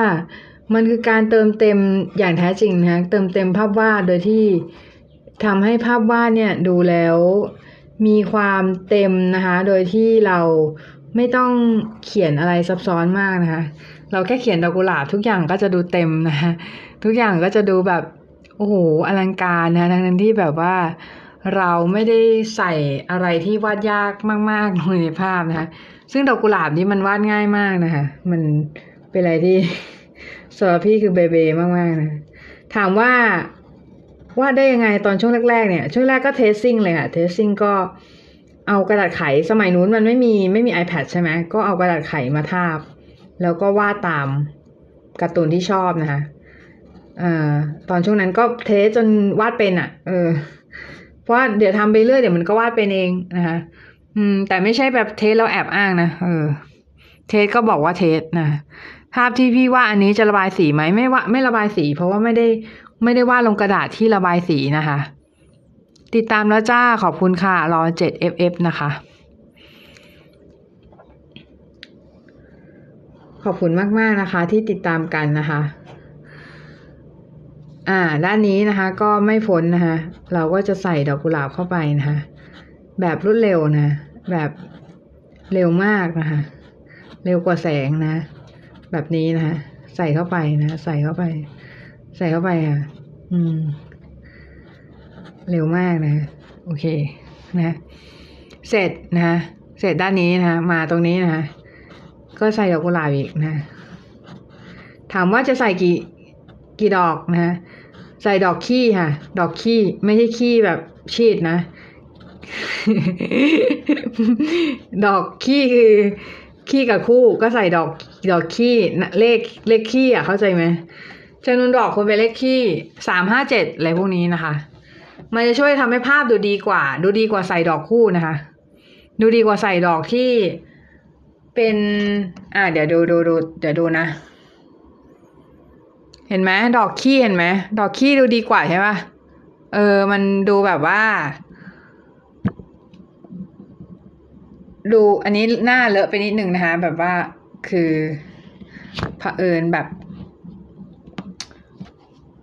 มันคือการเติมเต็มอย่างแท้จริงนะเติมเต็มภาพวาดโดยที่ทำให้ภาพวาดเนี่ยดูแล้ว มีความเต็มนะคะโดยที่เราไม่ต้องเขียนอะไรซับซ้อนมากนะคะ เราแค่เขียนดอกกุหลาบทุกอย่างก็จะดูเต็มนะคะทุกอย่างก็จะดูแบบโอ้โหอลังการนะทั้งนั้นที่แบบว่าเราไม่ได้ใส่อะไรที่วาดยากมากๆลงในภาพนะคะ ซึ่งดอกกุหลาบนี่มันวาดง่ายมากนะคะ มันเป็นอะไรที่ สำหรับพี่คือเบเบมากๆนะถามว่าวาดได้ยังไงตอนช่วงแรกๆเนี่ยช่วงแรกก็เทสซิ่งเลยค่ะเทสซิ่งก็เอากระดาษไขสมัยนู้นมันไม่มีไม่มี iPad ใช่ไหมก็เอากระดาษไขมาทาบ แล้วก็วาดตามการ์ตูนที่ชอบนะคะเอ่อตอนช่วงนั้นก็ trace จนวาดเป็นอะ่ะ เออเพราะเดี๋ยวทำไปเรื่อยเดี๋ยวมันก็วาดเป็นเองนะคะอืม แต่ไม่ใช่แบบ trace แล้วแอบอ้างนะเออ trace ก็บอกว่า trace นะ ภาพที่พี่วาดอันนี้จะระบายสีไหมไม่ว่าไม่ระบายสี เพราะว่าไม่ได้ไม่ได้วาดลงกระดาษที่ระบายสีนะคะ ติดตามแล้วจ้าขอบคุณค่ะรอ 7ff นะคะ ขอบคุณมากๆนะคะ ที่ติดตามกันนะคะ อ่า ด้านนี้นะคะ ก็ไม่พ้นนะคะ เราก็จะใส่ดอกกุหลาบเข้าไปนะคะ แบบรวดเร็วนะ แบบเร็วมากนะคะ เร็วกว่าแสงนะ แบบนี้นะคะใส่เข้าไปนะใส่เข้าไป ใส่เข้าไปค่ะ อืม เร็วมากนะ โอเค นะ เสร็จนะเสร็จด้านนี้นะมาตรงนี้นะคะก็ใส่ดอกกุหลาบอีกนะ ถามว่าจะใส่กี่กี่ดอกนะใส่ดอกขี้ค่ะ ดอกขี้ไม่ใช่ขี้แบบชีดนะ ดอกขี้คือขี้กับคู่ก็ใส่ดอก ดอกขี้เลขเลขขี้อะเข้าใจไหมจำนวนดอกควรเป็นเลขขี้สามห้าเจ็ดอะไรพวกนี้นะคะ มันจะช่วยทำให้ภาพดูดีกว่า ดูดีกว่าใส่ดอกคู่นะคะ ดูดีกว่าใส่ดอกที่เป็น อ่าเดี๋ยวดูดูดูเดี๋ยวดูนะ เห็นไหมดอกขี้เห็นไหมดอกขี้ดูดีกว่าใช่ปะเออ มันดูแบบว่า ดูอันนี้หน้าเลอะไปนิดนึงนะคะ แบบว่า คือเผอิญแบบ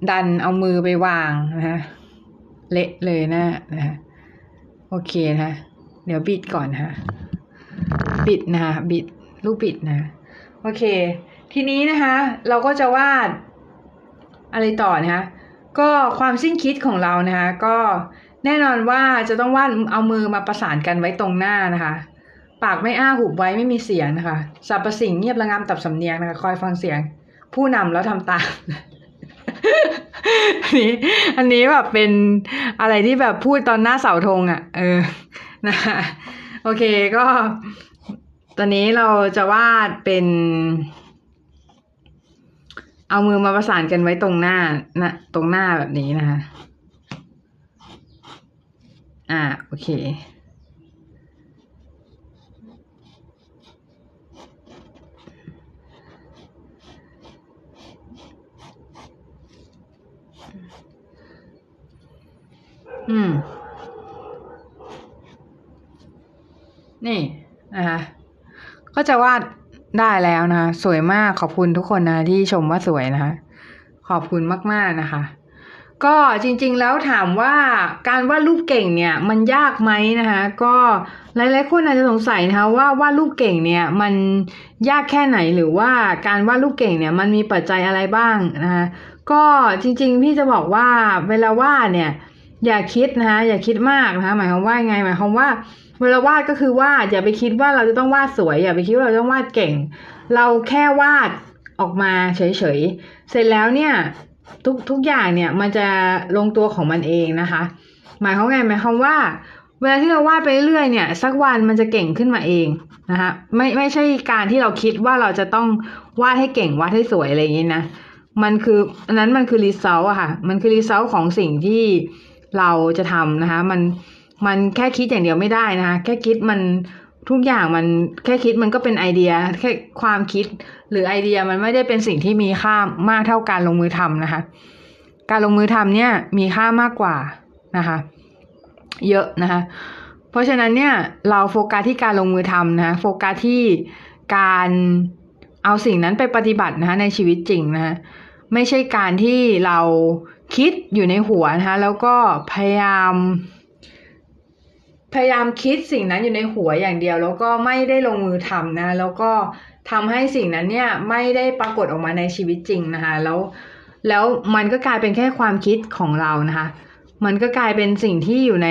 ดันเอามือไปวางนะคะเละเลยนะนะโอเคนะ เดี๋ยวบิดก่อนนะคะบิดนะคะบิดลูกบิดนะ โอเค ทีนี้นะคะ เราก็จะวาดอะไรต่อนะคะก็ความสิ้นคิดของเรานะคะ ก็แน่นอนว่าจะต้องวาดเอามือมาประสานกันไว้ตรงหน้านะคะ ปากไม่อ้าหุบไว้ไม่มีเสียงนะคะสรรพสิ่งเงียบระงับตับสำเนียงนะคะ คอยฟังเสียง ผู้นำแล้วทำตามอันนี้อันนี้แบบเป็นอะไรที่แบบพูดตอนหน้าเสาธงอะ่ะ เออนะคะโอเคก็ ตอนนี้เราจะวาดเป็น เอามือมาประสานกันไว้ตรงหน้านะตรงหน้าแบบนี้นะคะ อ่า โอเค อืม นี่นะคะก็จะวาดได้แล้วนะคะสวยมากขอบคุณทุกคนนะที่ชมว่าสวยนะคะขอบคุณมากๆนะคะ ก็จริงๆแล้วถามว่าการวาดรูปเก่งเนี่ยมันยากไหมนะคะก็หลายๆคนอาจจะสงสัยนะคะว่าวาดรูปเก่งเนี่ยมันยากแค่ไหนหรือว่าการวาดรูปเก่งเนี่ยมันมีปัจจัยอะไรบ้างนะคะก็จริงๆพี่จะบอกว่าเวลาวาดเนี่ย อย่าคิดนะคะอย่าคิดมากนะคะหมายความว่าไงหมายความว่าเวลาวาดก็คือวาดอย่าไปคิดว่าเราจะต้องวาดสวย อย่าไปคิดว่าเราต้องวาดเก่ง เราแค่วาดออกมาเฉยๆ เสร็จแล้วเนี่ยทุกทุกอย่างเนี่ยมันจะลงตัวของมันเองนะคะ หมายความไงหมายความว่า เวลาที่เราวาดไปเรื่อยๆเนี่ย สักวันมันจะเก่งขึ้นมาเองนะคะไม่ไม่ใช่การที่เราคิดว่าเราจะต้องวาดให้เก่งวาดให้สวยอะไรอย่างนี้นะมันคืออันนั้นมันคือ result อะค่ะ มันคือ result ของสิ่งที่ เราจะทำนะคะ มันมันแค่คิดอย่างเดียวไม่ได้นะคะ แค่คิดมันทุกอย่างมันแค่คิดมันก็เป็นไอเดีย แค่ความคิดหรือไอเดียมันไม่ได้เป็นสิ่งที่มีค่ามากเท่าการลงมือทำนะคะ การลงมือทำเนี่ยมีค่ามากกว่านะคะ เยอะนะคะ เพราะฉะนั้นเนี่ยเราโฟกัสที่การลงมือทำนะคะโฟกัสที่การเอาสิ่งนั้นไปปฏิบัตินะคะในชีวิตจริงนะคะไม่ใช่การที่เรา คิดอยู่ในหัวนะคะแล้วก็พยายาม พยายามคิดสิ่งนั้นอยู่ในหัวอย่างเดียว แล้วก็ไม่ได้ลงมือทำนะ แล้วก็ทำให้สิ่งนั้นเนี่ยไม่ได้ปรากฏออกมาในชีวิตจริงนะคะแล้วแล้วมันก็กลายเป็นแค่ความคิดของเรานะคะ มันก็กลายเป็นสิ่งที่อยู่ใน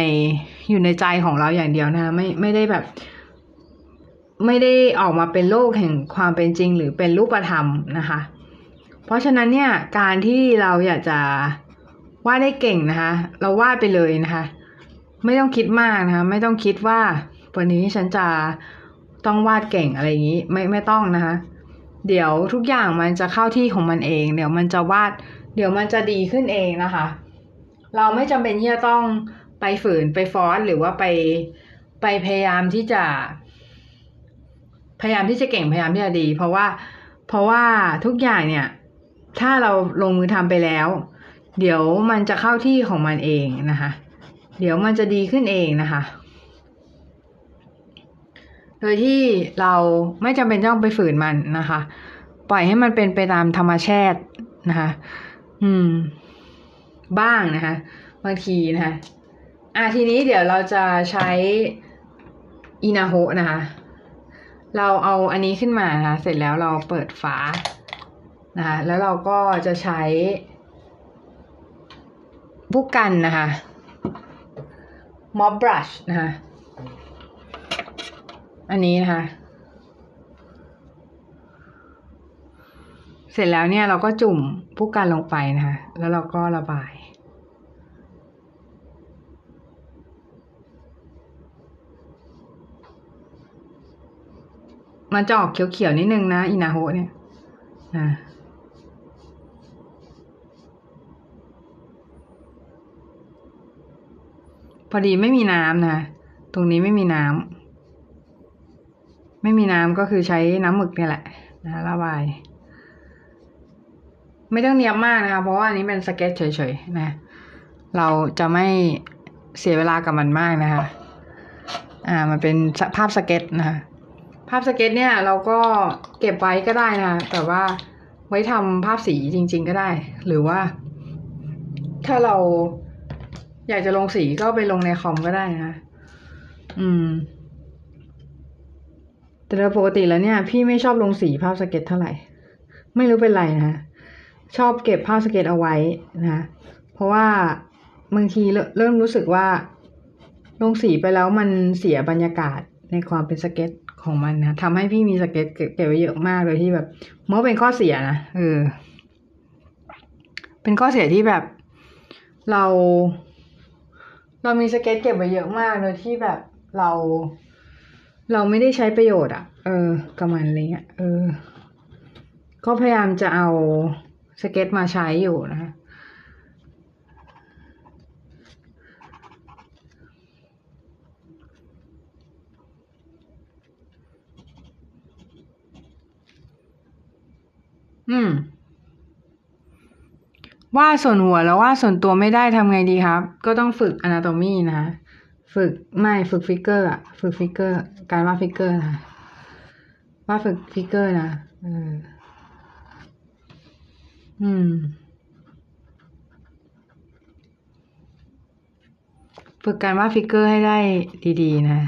อยู่ในใจของเราอย่างเดียวนะคะไม่ไม่ได้แบบ ไม่ได้ออกมาเป็นโลกแห่งความเป็นจริง หรือเป็นรูปธรรมนะคะ เพราะฉะนั้นเนี่ยการที่เราอยากจะ วาดได้เก่งนะคะ เราวาดไปเลยนะคะ ไม่ต้องคิดมากนะคะ ไม่ต้องคิดว่า วันนี้ฉันจะต้องวาดเก่งอะไรอย่างนี้ ไม่ไม่ต้องนะคะ เดี๋ยวทุกอย่างมันจะเข้าที่ของมันเอง เดี๋ยวมันจะวาด เดี๋ยวมันจะดีขึ้นเองนะคะ เราไม่จำเป็นที่จะต้องไปฝืนไปฟอสหรือว่าไปไปพยายามที่จะ พยายามที่จะเก่งพยายามที่จะดี เพราะว่าเพราะว่าทุกอย่างเนี่ย ถ้าเราลงมือทำไปแล้ว เดี๋ยวมันจะเข้าที่ของมันเองนะคะ เดี๋ยวมันจะดีขึ้นเองนะคะ โดยที่เราไม่จำเป็นต้องไปฝืนมันนะคะ ปล่อยให้มันเป็นไปตามธรรมชาตินะคะ อืม บ้างนะคะ บางทีนะคะ อะทีนี้เดี๋ยวเราจะใช้อินาโฮนะคะ เราเอาอันนี้ขึ้นมานะคะ เสร็จแล้วเราเปิดฝานะคะ แล้วเราก็จะใช้ บุกกันนะคะม็อบบรัชนะคะ อันนี้นะคะ เสร็จแล้วเนี่ยเราก็จุ่มผู้กันลงไปนะคะ แล้วเราก็ระบาย มันจะออกเขียวๆนิดนึงนะ อินาโฮเนี่ยนะ พอดีไม่มีน้ำนะตรงนี้ไม่มีน้ำไม่มีน้ำก็คือใช้น้ำหมึกเนี่ยแหละนะระบาย ไม่ต้องเนียบมากนะคะเพราะว่าอันนี้เป็นสเก็ตช์เฉยๆนะ เราจะไม่เสียเวลากับมันมากนะคะอ่ามันเป็นภาพสเก็ตช์นะคะภาพสเก็ตช์เนี่ยเราก็เก็บไว้ก็ได้นะคะแต่ว่าไว้ทำภาพสีจริง ๆ ก็ได้ หรือว่า ถ้าเรา อยากจะลงสีก็ไปลงในคอมก็ได้นะคะอืม แต่ปกติแล้วเนี่ย พี่ไม่ชอบลงสีภาพสเก็ตช์เท่าไหร่ ไม่รู้เป็นไรนะชอบเก็บภาพสเก็ตช์เอาไว้นะเพราะว่าบางทีเริ่มรู้สึกว่า ลงสีไปแล้วมันเสียบรรยากาศในความเป็นสเก็ตช์ของมันนะทำให้พี่มีสเก็ตช์เก็บไว้เยอะมากเลยที่แบบมันเป็นข้อเสียนะเออ เป็นข้อเสียที่แบบเรา เรามีสเก็ตช์เก็บไว้เยอะมากโดยที่แบบเรา เราไม่ได้ใช้ประโยชน์อะ่ะ เออกับมันอะไรเงี้ยเออ ก็พยายามจะเอาสเก็ตช์มาใช้อยู่นะคะอืม วาดส่วนหัวแล้ววาดส่วนตัวไม่ได้ทำไงดีครับ ก็ต้องฝึก anatomy นะคะฝึกไม่ฝึก figure อะฝึก figure การวาด figure นะวาดฝึก figure นะเอออืม ฝึกการวาด figure ให้ได้ดี ๆ นะ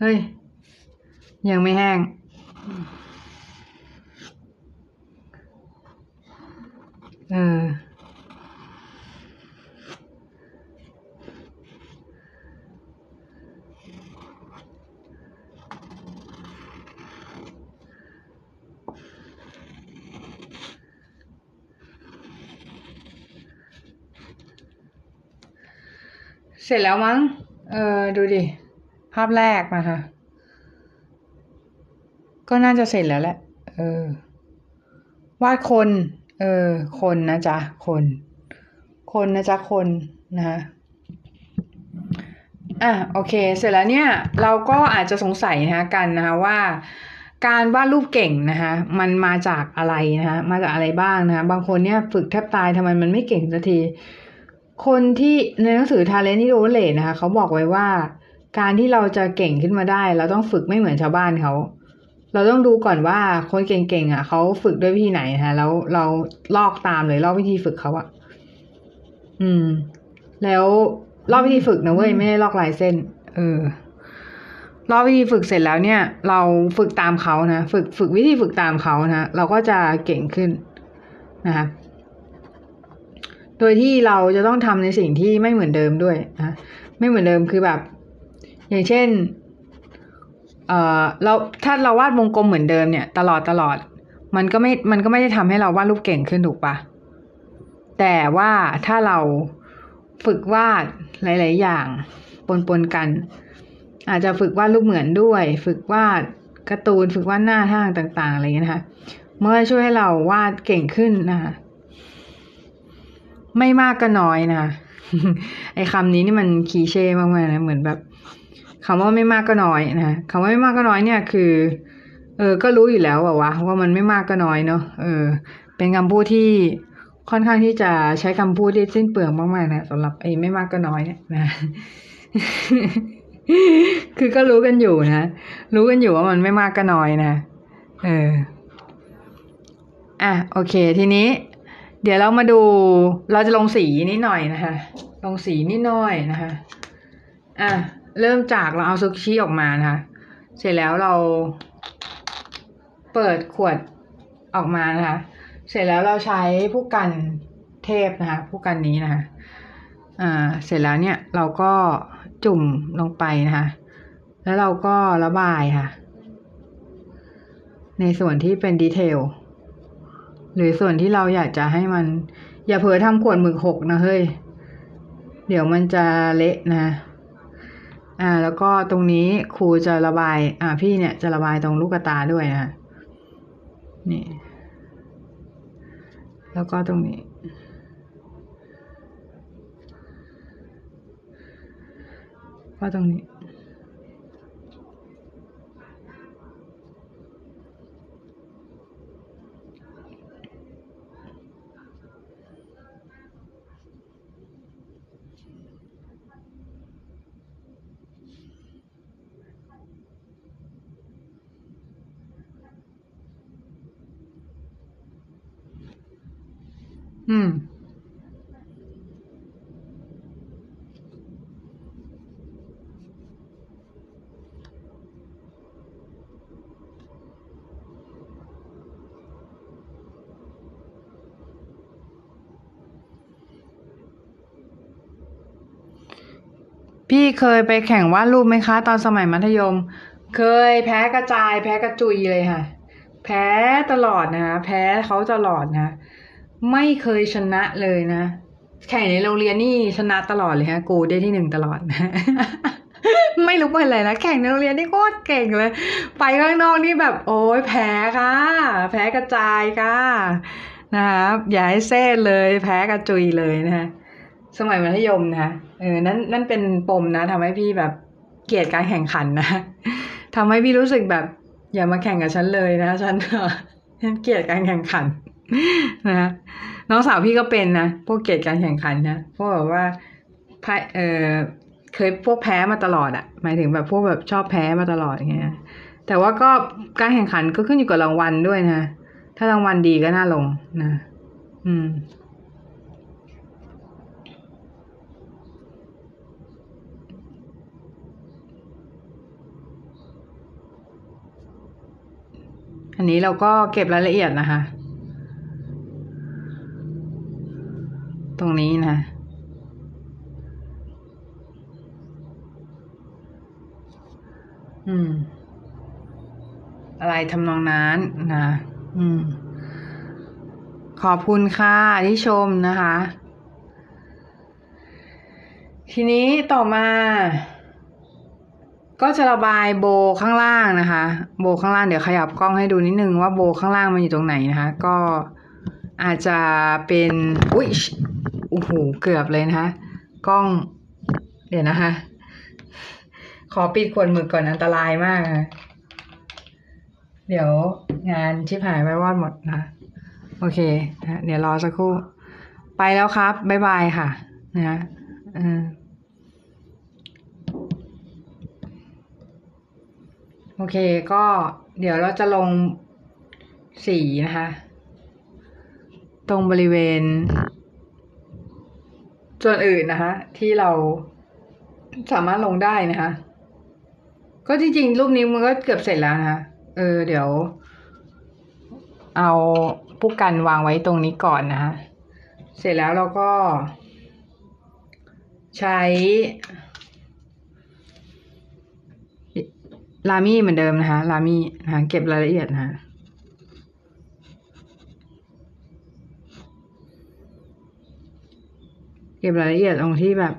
เฮ้ย ยังไม่แห้ง เออ เสร็จแล้วมั้ง เออ ดูดิ ภาพแรกนะคะ ก็น่าจะเสร็จแล้วแหละ เออ วาดคน เออ คนนะจ๊ะ คน คนนะจ๊ะ คนนะคะอะโอเค เสร็จแล้วเนี่ยเราก็อาจจะสงสัยนะคะกันนะคะว่าการวาดรูปเก่งนะคะมันมาจากอะไรนะคะมาจากอะไรบ้างนะคะบางคนเนี่ยฝึกแทบตายทำไมมันไม่เก่งสักที คนที่ในหนังสือ Talent i n o v a t e นะคะเขาบอกไว้ว่า การที่เราจะเก่งขึ้นมาได้ เราต้องฝึกไม่เหมือนชาวบ้านเขา เราต้องดูก่อนว่าคนเก่งๆอะเขาฝึกด้วยวิธีไหนนะคะแล้วเราลอกตามเลยลอกวิธีฝึกเขาอะอืม แล้วลอกวิธีฝึกนะเว้ยไม่ได้ลอกลายเส้น เออลอกวิธีฝึกเสร็จแล้วเนี่ย เราฝึกตามเขานะฝึกฝึกวิธีฝึกตามเขานะเราก็จะเก่งขึ้นนะคะโดยที่เราจะต้องทำในสิ่งที่ไม่เหมือนเดิมด้วยนะไม่เหมือนเดิมคือแบบ อย่างเช่น เอ่อเราถ้าเราวาดวงกลมเหมือนเดิมเนี่ย ตลอดตลอด มันก็ไม่ มันก็ไม่ได้ทำให้เราวาดรูปเก่งขึ้นถูกปะแต่ว่าถ้าเราฝึกวาดหลาย ๆ อย่างปนๆกัน อาจจะฝึกวาดรูปเหมือนด้วย ฝึกวาดการ์ตูนฝึกวาดหน้าทางต่าง ๆ อะไรอย่างนี้นะคะเมื่อช่วยให้เราวาดเก่งขึ้นนะคะไม่มากก็น้อยนะไอ้คำนี้นี่มันคีเช่มากๆนะเหมือนแบบ คำว่าไม่มากก็น้อยนะคำว่าไม่มากก็น้อยเนี่ยคือ เออ ก็รู้อยู่แล้วอะวะว่ามันไม่มากก็น้อยเนาะเออ เป็นคำพูดที่ค่อนข้างที่จะใช้คำพูดที่สิ้นเปลืองมากๆนะสำหรับไอ้ไม่มากก็น้อยเนี่ยนะคือก็รู้กันอยู่นะรู้กันอยู่ว่ามันไม่มากก็น้อยนะเอออะโอเค ทีนี้ เดี๋ยวเรามาดูเราจะลงสีนิดหน่อยนะคะ ลงสีนิดหน่อยนะคะ อะ เริ่มจากเราเอาซุกิชิออกมานะคะ เสร็จแล้วเราเปิดขวดออกมานะคะ เสร็จแล้วเราใช้ผู้กันเทพนะคะผู้กันนี้นะคะอ่าเสร็จแล้วเนี่ยเราก็จุ่มลงไปนะคะ แล้วเราก็ระบายค่ะ ในส่วนที่เป็นดีเทลหรือส่วนที่เราอยากจะให้มัน อย่าเผลอทำขวดหมึกหกนะเฮ้ย เดี๋ยวมันจะเละนะ อ่าแล้วก็ตรงนี้ครูจะระบาย อ่าพี่เนี่ยจะระบายตรงลูกตาด้วยนะนี่ แล้วก็ตรงนี้ ก็ตรงนี้ อืมพี่เคยไปแข่งวาดรูปไหมคะ ตอนสมัยมัธยม เคยแพ้กระจาย แพ้กระจุยเลยค่ะ แพ้ตลอดนะคะแพ้เขาตลอดนะ ไม่เคยชนะเลยนะ แข่งในโรงเรียนนี่ชนะตลอดเลยฮะ กูได้ที่หนึ่งตลอดนะไม่รู้เป็นอะไรนะแข่งในโรงเรียนนี่โคตรเก่งเลย ไปข้างนอกนี่แบบ โอ้ยแพ้ค่ะ แพ้กระจายค่ะนะครับอย่าให้เซ่เลย แพ้กระจุยเลยนะฮะสมัยมัธยมนะคะเออนั่นนั่นเป็นปมนะทำให้พี่แบบเกลียดการแข่งขันนะทำให้พี่รู้สึกแบบ อย่ามาแข่งกับฉันเลยนะฉันฉันเกลียดการแข่งขัน นะน้องสาวพี่ก็เป็นนะพวกเกลียดการแข่งขันนะพวกแบบว่าพายเออเคยพวกแพ้มาตลอดอะหมายถึงแบบพวกแบบชอบแพ้มาตลอดอย่างเงี้ยแต่ว่าก็การแข่งขันก็ขึ้นอยู่กับรางวัลด้วยนะถ้ารางวัลดีก็น่าลงนะ อืมอันนี้เราก็เก็บรายละเอียดนะคะ ตรงนี้นะ อืม อะไรทำนองนั้นนะ อืม ขอบคุณค่ะที่ชมนะคะ ทีนี้ต่อมา ก็จะระบายโบข้างล่างนะคะ โบข้างล่างเดี๋ยวขยับกล้องให้ดูนิดนึงว่าโบข้างล่างมันอยู่ตรงไหนนะคะ ก็อาจจะเป็น อุ้ย อ้โหเกือบเลยนะคะกล้อง เดี๋ยวนะคะ ขอปิดขวดหมึกก่อนอันตรายมากนะเดี๋ยวงานชิบหายไปวอดหมดนะโอเคนะเดี๋ยวรอสักครู่ ไปแล้วครับ บ๊ายบายค่ะ นะเออโอเคก็เดี๋ยวเราจะลงสีนะคะ ตรงบริเวณ ส่วนอื่นนะคะ ที่เราสามารถลงได้นะคะ ก็จริงๆ รูปนี้มันก็เกือบเสร็จแล้วนะคะเออ เดี๋ยว เอาผู้กันวางไว้ตรงนี้ก่อนนะคะ เสร็จแล้วเราก็ ใช้ลามี่เหมือนเดิมนะคะ ลามี่นะคะเก็บรายละเอียดนะคะ ก็บรายละเอียดตรงที่แบบ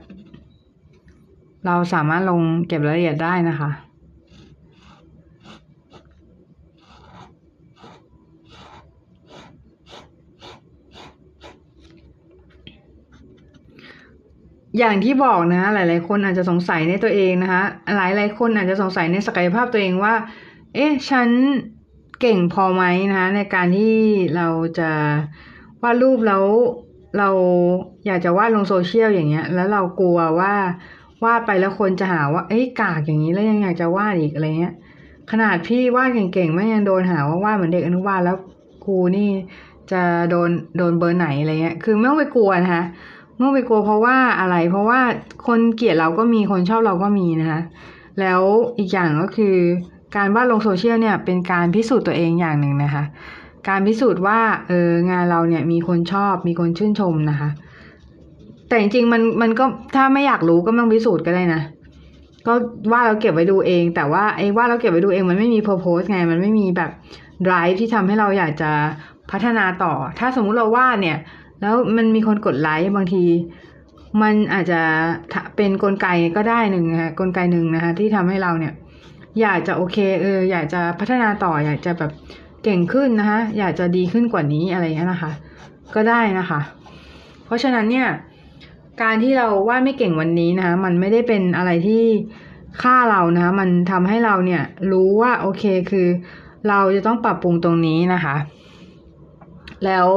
เราสามารถลงเก็บรายละเอียดได้นะคะอย่างที่บอกนะหลาย ๆ คนอาจจะสงสัยในตัวเองนะคะ หลายๆคนอาจจะสงสัยในศักยภาพตัวเองว่า เอ๊ะ ฉันเก่งพอไหมนะคะในการที่เราจะวาดรูปแล้ว เราอยากจะวาดลงโซเชียลอย่างเงี้ย แล้วเรากลัวว่าวาดไปแล้วคนจะหาว่าเอ้ยกากอย่างนี้แล้วยังอยากจะวาดอีกอะไรเงี้ย ขนาดพี่วาดเก่งๆไม่ยังโดนหาว่าวาดเหมือนเด็กอนุบาลแล้วครูนี่จะโดนโดนเบอร์ไหนอะไรเงี้ย คือไม่ต้องไปกลัวนะคะไม่ต้องไปกลัวเพราะว่าอะไร เพราะว่าคนเกลียดเราก็มีคนชอบเราก็มีนะคะ แล้วอีกอย่างก็คือการวาดลงโซเชียลเนี่ยเป็นการพิสูจน์ตัวเองอย่างหนึ่งนะคะ การพิสูจน์ว่าเอองานเราเนี่ยมีคนชอบมีคนชื่นชมนะคะ แต่จริงๆมันมันก็ถ้าไม่อยากรู้ก็ไม่ต้องพิสูจน์ก็ได้นะก็ว่าเราเก็บไว้ดูเอง แต่ว่าไอ้ว่าเราเก็บไว้ดูเองมันไม่มี purpose ไงมันไม่มีแบบ drive ที่ทำให้เราอยากจะพัฒนาต่อ ถ้าสมมุติเราวาดเนี่ย แล้วมันมีคนกดไลค์บางที มันอาจจะเป็นนกลไกก็ได้หนึ่งนะคะกลไกหนึ่งนะคะที่ทำให้เราเนี่ย อยากจะโอเคเอออยากจะพัฒนาต่ออยากจะแบบ เก่งขึ้นนะคะอยากจะดีขึ้นกว่านี้อะไรเงี้ยนะคะ ก็ได้นะคะ เพราะฉะนั้นเนี่ย การที่เราวาดไม่เก่งวันนี้นะคะมันไม่ได้เป็นอะไรที่ฆ่าเรานะคะมันทำให้เราเนี่ยรู้ว่าโอเคคือ เราจะต้องปรับปรุงตรงนี้นะคะ แล้ว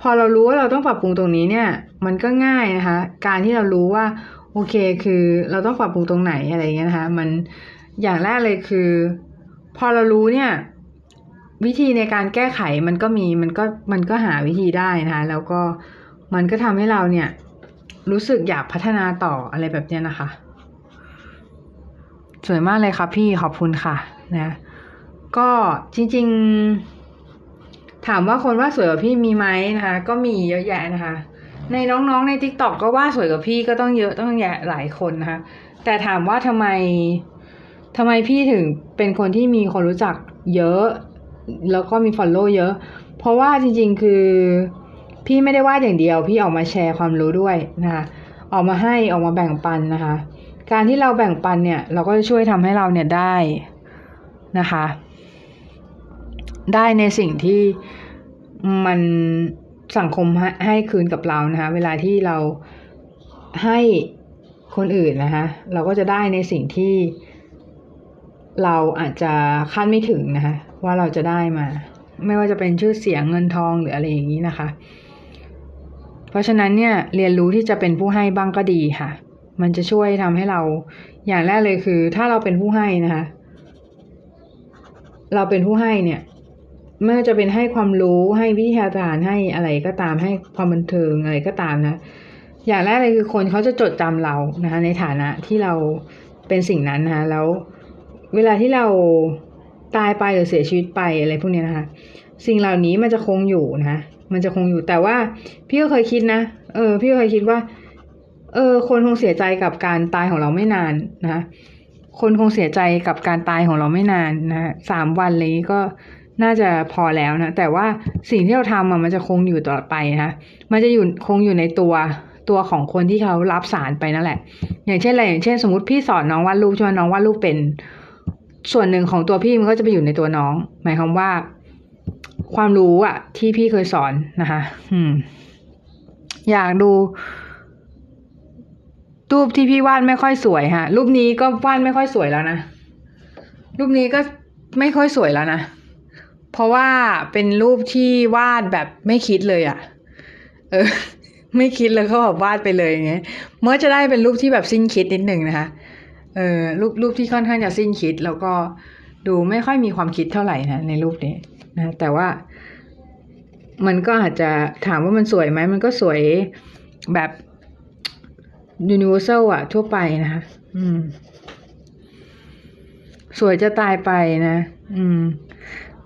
พอเรารู้ว่าเราต้องปรับปรุงตรงนี้เนี่ย มันก็ง่ายนะคะ การที่เรารู้ว่าโอเคคือเราต้องปรับปรุงตรงไหนอะไรเงี้ยนะคะ มันอย่างแรกเลยคือ พอเรารู้เนี่ย วิธีในการแก้ไขมันก็มีมันก็มันก็หาวิธีได้นะคะแล้วก็มันก็ทำให้เราเนี่ย รู้สึกอยากพัฒนาต่ออะไรแบบเนี้ยนะคะ สวยมากเลยครับพี่ขอบคุณค่ะนะก็จริง ๆ ถามว่าคนวาดสวยกว่าพี่มีไหมนะคะ ก็มีเยอะแยะนะคะ ในน้องๆใน TikTok ก็วาดสวยกว่าพี่ก็ต้องเยอะต้องแยะหลายคนนะคะ แต่ถามว่าทำไมทำไมพี่ถึงเป็นคนที่มีคนรู้จักเยอะ แล้วก็มี follow เยอะ เพราะว่าจริง ๆ คือ พี่ไม่ได้วาดอย่างเดียว พี่ออกมาแชร์ความรู้ด้วยนะคะออกมาให้ออกมาแบ่งปันนะคะ การที่เราแบ่งปันเนี่ย เราก็จะช่วยทำให้เราเนี่ยได้นะคะ ได้ในสิ่งที่มันสังคมให้คืนกับเรานะคะ เวลาที่เราให้คนอื่นนะคะ เราก็จะได้ในสิ่งที่เราอาจจะคาดไม่ถึงนะคะ ว่าเราจะได้มา ไม่ว่าจะเป็นชื่อเสียงเงินทองหรืออะไรอย่างนี้นะคะ เพราะฉะนั้นเนี่ยเรียนรู้ที่จะเป็นผู้ให้บ้างก็ดีค่ะ มันจะช่วยทำให้เราอย่างแรกเลยคือ ถ้าเราเป็นผู้ให้นะคะ เราเป็นผู้ให้เนี่ยไม่ว่าจะเป็นให้ความรู้ให้วิทยาทานให้อะไรก็ตามให้ความบันเทิงอะไรก็ตามนะ อย่างแรกเลยคือคนเขาจะจดจำเรานะคะในฐานะที่เราเป็นสิ่งนั้นนะคะแล้วเวลาที่เรา ตายไปหรือเสียชีวิตไปอะไรพวกนี้นะคะ สิ่งเหล่านี้มันจะคงอยู่นะมันจะคงอยู่แต่ว่า พี่ก็เคยคิดนะเออ พี่ก็เคยคิดว่า เออ คนคงเสียใจกับการตายของเราไม่นานนะคนคงเสียใจกับการตายของเราไม่นานนะสามวันอะไรนี้ก็น่าจะพอแล้วนะ แต่ว่าสิ่งที่เราทำมันจะคงอยู่ต่อไปนะมันจะอยู่คงอยู่ในตัวตัวของคนที่เขารับสารไปนั่นแหละ อย่างเช่นอะไรอย่างเช่น สมมติพี่สอนน้องวาดรูปใช่ไหมน้องวาดรูปเป็น ส่วนหนึ่งของตัวพี่มันก็จะไปอยู่ในตัวน้อง หมายความว่า ความรู้อะที่พี่เคยสอนนะคะอืม อยากดูรูปที่พี่วาดไม่ค่อยสวยฮะ รูปนี้ก็วาดไม่ค่อยสวยแล้วนะ รูปนี้ก็ไม่ค่อยสวยแล้วนะ เพราะว่าเป็นรูปที่วาดแบบไม่คิดเลยอะ่ะ เออ ไม่คิดเลยเขาแบบวาดไปเลยอย่างเงี้ย เมื่อจะได้เป็นรูปที่แบบสิ้นคิดนิดหนึ่งนะคะ เออรูปรูปที่ค่อนข้างจะสิ้นคิด แล้วก็ดูไม่ค่อยมีความคิดเท่าไหร่นะในรูปนี้นะแต่ว่า มันก็อาจจะถามว่ามันสวยไหมมันก็สวยแบบ universal อะทั่วไปนะคะอืม สวยจะตายไปนะ อืม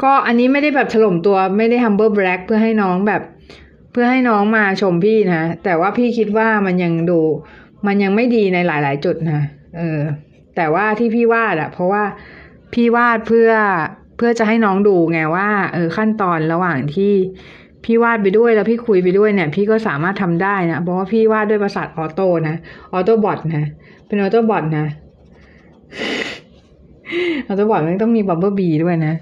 ก็อันนี้ไม่ได้แบบถล่มตัวไม่ได้ humble brag เพื่อให้น้องแบบ เพื่อให้น้องมาชมพี่นะ แต่ว่าพี่คิดว่ามันยังดู มันยังไม่ดีในหลาย ๆ จุดนะ เออ แต่ว่าที่พี่วาดอะเพราะว่าพี่วาดเพื่อเพื่อจะให้น้องดูไงว่า เออขั้นตอนระหว่างที่พี่วาดไปด้วยแล้วพี่คุยไปด้วยเนี่ย พี่ก็สามารถทำได้นะเพราะว่าพี่วาดด้วยประสาทออโต้นะAutobot นะเป็น Autobot นะ Autobot มันต้องมี Bumblebee ด้วยนะ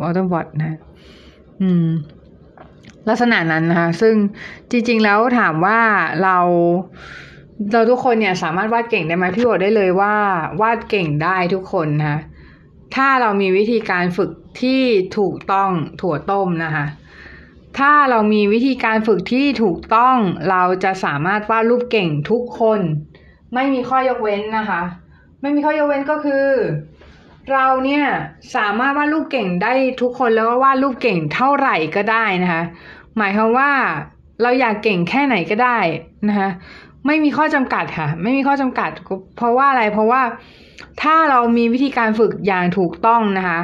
Autobot นะ อืม ลักษณะนั้นนะคะซึ่งจริง ๆ แล้วถามว่าเรา เราทุกคนเนี่ยสามารถวาดเก่งได้ไหมพี่บอได้เลยว่าวาดเก่งได้ทุกคนนะคะถ้าเรามีวิธีการฝึกที่ถูกต้องถั่วต้มนะคะ ถ้าเรามีวิธีการฝึกที่ถูกต้องเราจะสามารถวาดรูปเก่งทุกคน ไม่มีข้อยกเว้นนะคะ ไม่มีข้อยกเว้นก็คือ เราเนี่ยสามารถวาดรูปเก่งได้ทุกคนแล้วก็วาดรูปเก่งเท่าไหร่ก็ได้นะคะ หมายความว่าเราอยากเก่งแค่ไหนก็ได้นะคะ ไม่มีข้อจำกัดค่ะ ไม่มีข้อจำกัด เพราะว่าอะไรเพราะว่าถ้าเรามีวิธีการฝึกอย่างถูกต้องนะคะ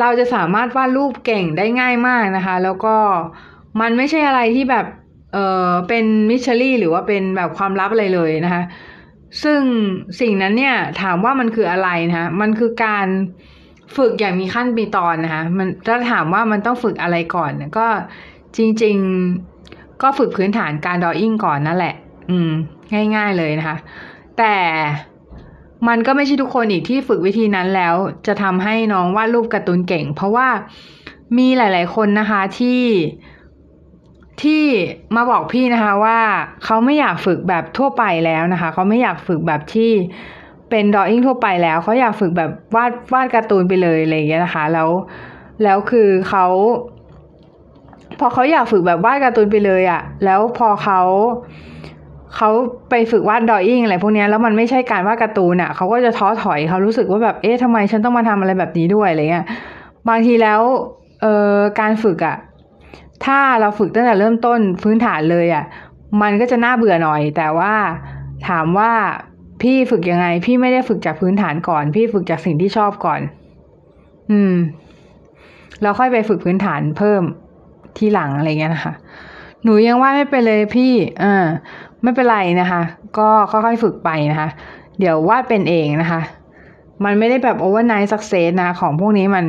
เราจะสามารถวาดรูปเก่งได้ง่ายมากนะคะ แล้วก็มันไม่ใช่อะไรที่แบบเออเป็นมิชลี่หรือว่าเป็นแบบความลับอะไรเลยนะคะ ซึ่งสิ่งนั้นเนี่ยถามว่ามันคืออะไรนะคะมันคือการฝึกอย่างมีขั้นมีตอนนะคะ มันถ้าถามว่ามันต้องฝึกอะไรก่อนก็จริง ๆ ก็ฝึกพื้นฐานการดออิ่งก่อนนั่นแหละ อืม ง่ายๆเลยนะคะ แต่มันก็ไม่ใช่ทุกคนอีกที่ฝึกวิธีนั้นแล้ว จะทำให้น้องวาดรูปการ์ตูนเก่ง เพราะว่ามีหลาย ๆ คนนะคะที่ที่มาบอกพี่นะคะว่าเขาไม่อยากฝึกแบบทั่วไปแล้วนะคะเขาไม่อยากฝึกแบบที่เป็นดออิ่งทั่วไปแล้วเขาอยากฝึกแบบวาดวาดการ์ตูนไปเลยอะไรอย่างเงี้ยนะคะ แล้วแล้วคือเขาพอเขาอยากฝึกแบบวาดการ์ตูนไปเลยอะ่ะแล้วพอเขา เขาไปฝึกวาดดออิ่งอะไรพวกนี้แล้วมันไม่ใช่การวาดการ์ตูนอะ่ะเขาก็จะท้อถอยเขารู้สึกว่าแบบเอ๊ะทำไมฉันต้องมาทำอะไรแบบนี้ด้วยอะไรเงี้ยบางทีแล้วเอ่อการฝึกอะ่ะถ้าเราฝึกตั้งแต่เริ่มต้นพื้นฐานเลยอะ่ะมันก็จะน่าเบื่อหน่อย แต่ว่าถามว่าพี่ฝึกยังไง พี่ไม่ได้ฝึกจากพื้นฐานก่อน พี่ฝึกจากสิ่งที่ชอบก่อน อืม เราค่อยไปฝึกพื้นฐานเพิ่มที่หลังอะไรเงี้ยนะคะหนูยังว่าไม่เป็นเลยพี่อ่า ไม่เป็นไรนะคะ ก็ค่อยๆฝึกไปนะคะ เดี๋ยววาดเป็นเองนะคะ มันไม่ได้แบบ overnight success นะของพวกนี้มัน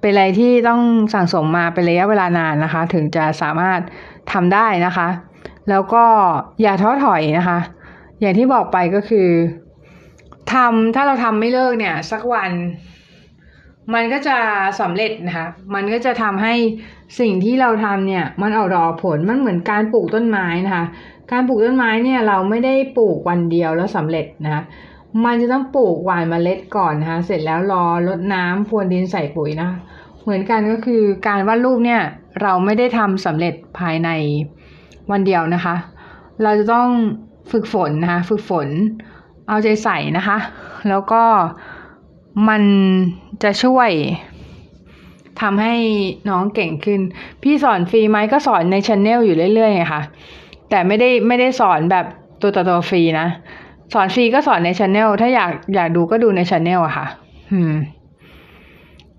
เป็นอะไรที่ต้องสั่งสมมาเป็นระยะเวลานานนะคะ ถึงจะสามารถทำได้นะคะ แล้วก็อย่าท้อถอยนะคะ อย่างที่บอกไปก็คือทำถ้าเราทำไม่เลิกเนี่ย สักวัน มันก็จะสำเร็จนะคะ มันก็จะทำให้สิ่งที่เราทำเนี่ย มันออกดอกผลมันเหมือนการปลูกต้นไม้นะคะ การปลูกต้นไม้เนี่ยเราไม่ได้ปลูกวันเดียวแล้วสำเร็จนะมันจะต้องปลูกหว่านเมล็ดก่อนนะคะเสร็จแล้วรอรดน้ำพรวนดินใส่ปุ๋ยนะคะเหมือนกันก็คือการวาดรูปเนี่ยเราไม่ได้ทำสำเร็จภายในวันเดียวนะคะ เราจะต้องฝึกฝนนะคะฝึกฝนเอาใจใส่นะคะ แล้วก็มันจะช่วยทำให้น้องเก่งขึ้น พี่สอนฟรีไหมก็สอนในช anel อยู่เรื่อยๆไงคะ แต่ไม่ได้ไม่ได้สอนแบบตัวต่อตัวฟรีนะ สอนฟรีก็สอนในช anel ถ้าอยากอยากดูก็ดูในช anel อะค่ะ อืม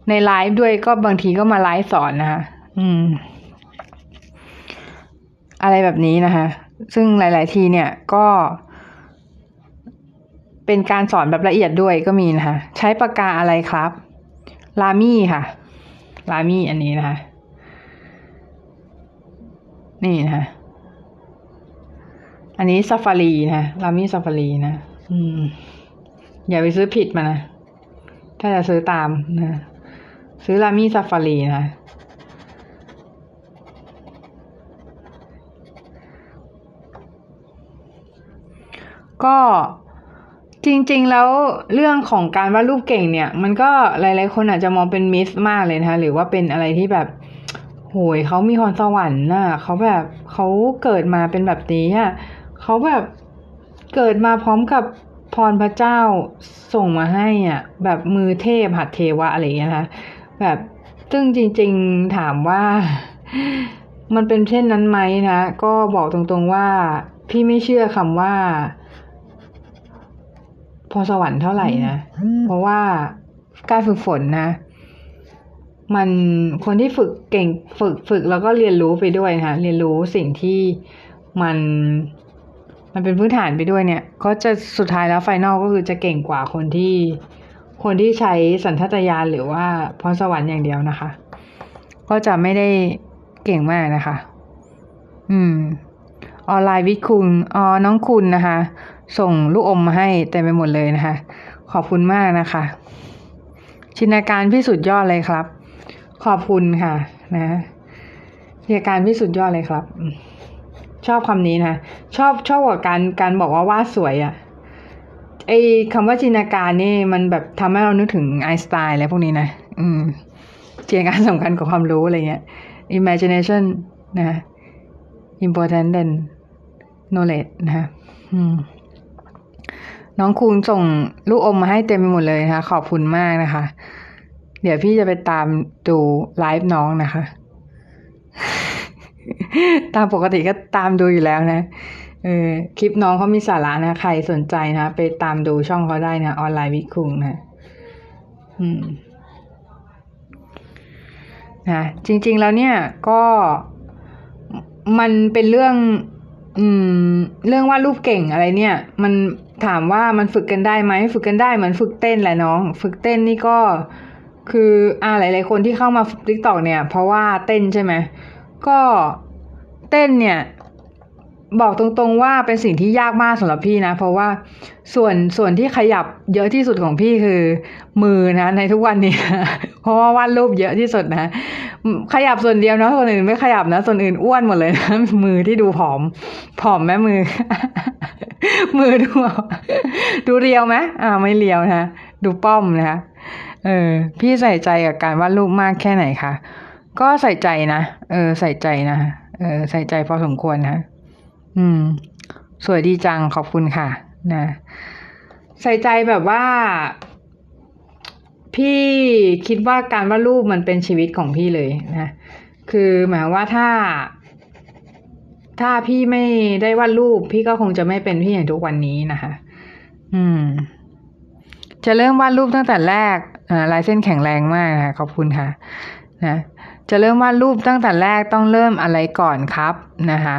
ในไลฟ์ด้วยก็บางทีก็มาไลฟ์สอนนะคะอืม อะไรแบบนี้นะคะซึ่งหลาย ๆ ทีเนี่ยก็ เป็นการสอนแบบละเอียดด้วยก็มีนะคะ ใช้ปากกาอะไรครับ ลามี่ค่ะ ลามี่อันนี้นะคะ นี่นะคะ อันนี้ซาฟารีนะลามี่ซาฟารีนะอืม อย่าไปซื้อผิดมานะ ถ้าจะซื้อตามนะ ซื้อลามี่ซาฟารีนะก็จริงๆแล้วเรื่องของการวาดรูปเก่งเนี่ย มันก็หลายๆคนอาจจะมองเป็นมิสมากเลยนะคะหรือว่าเป็นอะไรที่แบบโหยเขามีพรสวรรค์น่ะเขาแบบเขาเกิดมาเป็นแบบนี้อะ เขาแบบเกิดมาพร้อมกับพรพระเจ้าส่งมาให้อะ แบบมือเทพหัดเทวะอะไรอย่างเงี้ยนะคะแบบซึ่งจริง ๆถามว่า มันเป็นเช่นนั้นไหมนะก็บอกตรงๆว่า พี่ไม่เชื่อคำว่าพรสวรรค์เท่าไหร่นะ เพราะว่าการฝึกฝนนะ มันคนที่ฝึกเก่งฝึกฝึกแล้วก็เรียนรู้ไปด้วยนะคะเรียนรู้สิ่งที่มัน มันเป็นพื้นฐานไปด้วยเนี่ย ก็จะสุดท้ายแล้วไฟนอลก็คือจะเก่งกว่าคนที่คนที่ใช้สัญชาตญาณหรือว่าพรสวรรค์อย่างเดียวนะคะ ก็จะไม่ได้เก่งมากนะคะ อืม ออนไลน์วิคุณอ๋อน้องคุณนะคะ ส่งลูกอมมาให้เต็มไปหมดเลยนะคะ ขอบคุณมากนะคะ ชินาการพี่สุดยอดเลยครับ ขอบคุณค่ะ นะชินาการพี่สุดยอดเลยครับ ชอบคำนี้นะชอบชอบกว่าการการบอกว่าวาดสวยอะ่ะไอ้คำว่าจินตนาการนี่มันแบบทำให้เรานึกถึงไอสไตน์อะไรพวกนี้นะอืมจินตนาการสำคัญกับความรู้อะไรเงี้ย imagination นะ important than knowledge นะอืมน้องคูณส่งลูกอมมาให้เต็มไปหมดเลยนะคะ ขอบคุณมากนะคะ เดี๋ยวพี่จะไปตามดูไลฟ์น้องนะคะ ตามปกติก็ตามดูอยู่แล้วนะเออคลิปน้องเขามีสาระนะ ใครสนใจนะ ไปตามดูช่องเขาได้นะออนไลน์วิคุงนะอืมนะจริง ๆแล้วเนี่ยก็มันเป็นเรื่อง อืม เรื่องวาดรูปเก่งอะไรเนี่ย มันถามว่ามันฝึกกันได้ไหมฝึกกันได้เหมือนฝึกเต้นแหละน้อง ฝึกเต้นนี่ก็คือ อ่าหลาย ๆ คนที่เข้ามา TikTok เนี่ย เพราะว่าเต้นใช่ไหม ก็เต้นเนี่ย บอกตรงๆว่าเป็นสิ่งที่ยากมากสำหรับพี่นะ เพราะว่าส่วนส่วนที่ขยับเยอะที่สุดของพี่คือ มือนะ ในทุกวันนี้เพราะว่าวาดรูปเยอะที่สุดนะ ขยับส่วนเดียวนะส่วนอื่นไม่ขยับนะ ส่วนอื่นอ้วนหมดเลยนะมือที่ดูผอม ผอมแม่มือ มือดูดูเรียวไหมอ่าไม่เรียวนะดูป้อมนะคะเออ พี่ใส่ใจกับการวาดรูปมากแค่ไหนคะ ก็ใส่ใจนะ เออ ใส่ใจนะ เออ ใส่ใจพอสมควรนะ อืม สวยดีจังขอบคุณค่ะ นะ ใส่ใจแบบว่า พี่คิดว่าการวาดรูปมันเป็นชีวิตของพี่เลยนะ คือหมายว่าถ้า ถ้าพี่ไม่ได้วาดรูป พี่ก็คงจะไม่เป็นพี่อย่างทุกวันนี้นะคะ อืม จะเริ่มวาดรูปตั้งแต่แรกลายเส้นแข็งแรงมากนะคะขอบคุณค่ะ นะ จะเริ่มวาดรูปตั้งแต่แรกต้องเริ่มอะไรก่อนครับนะคะ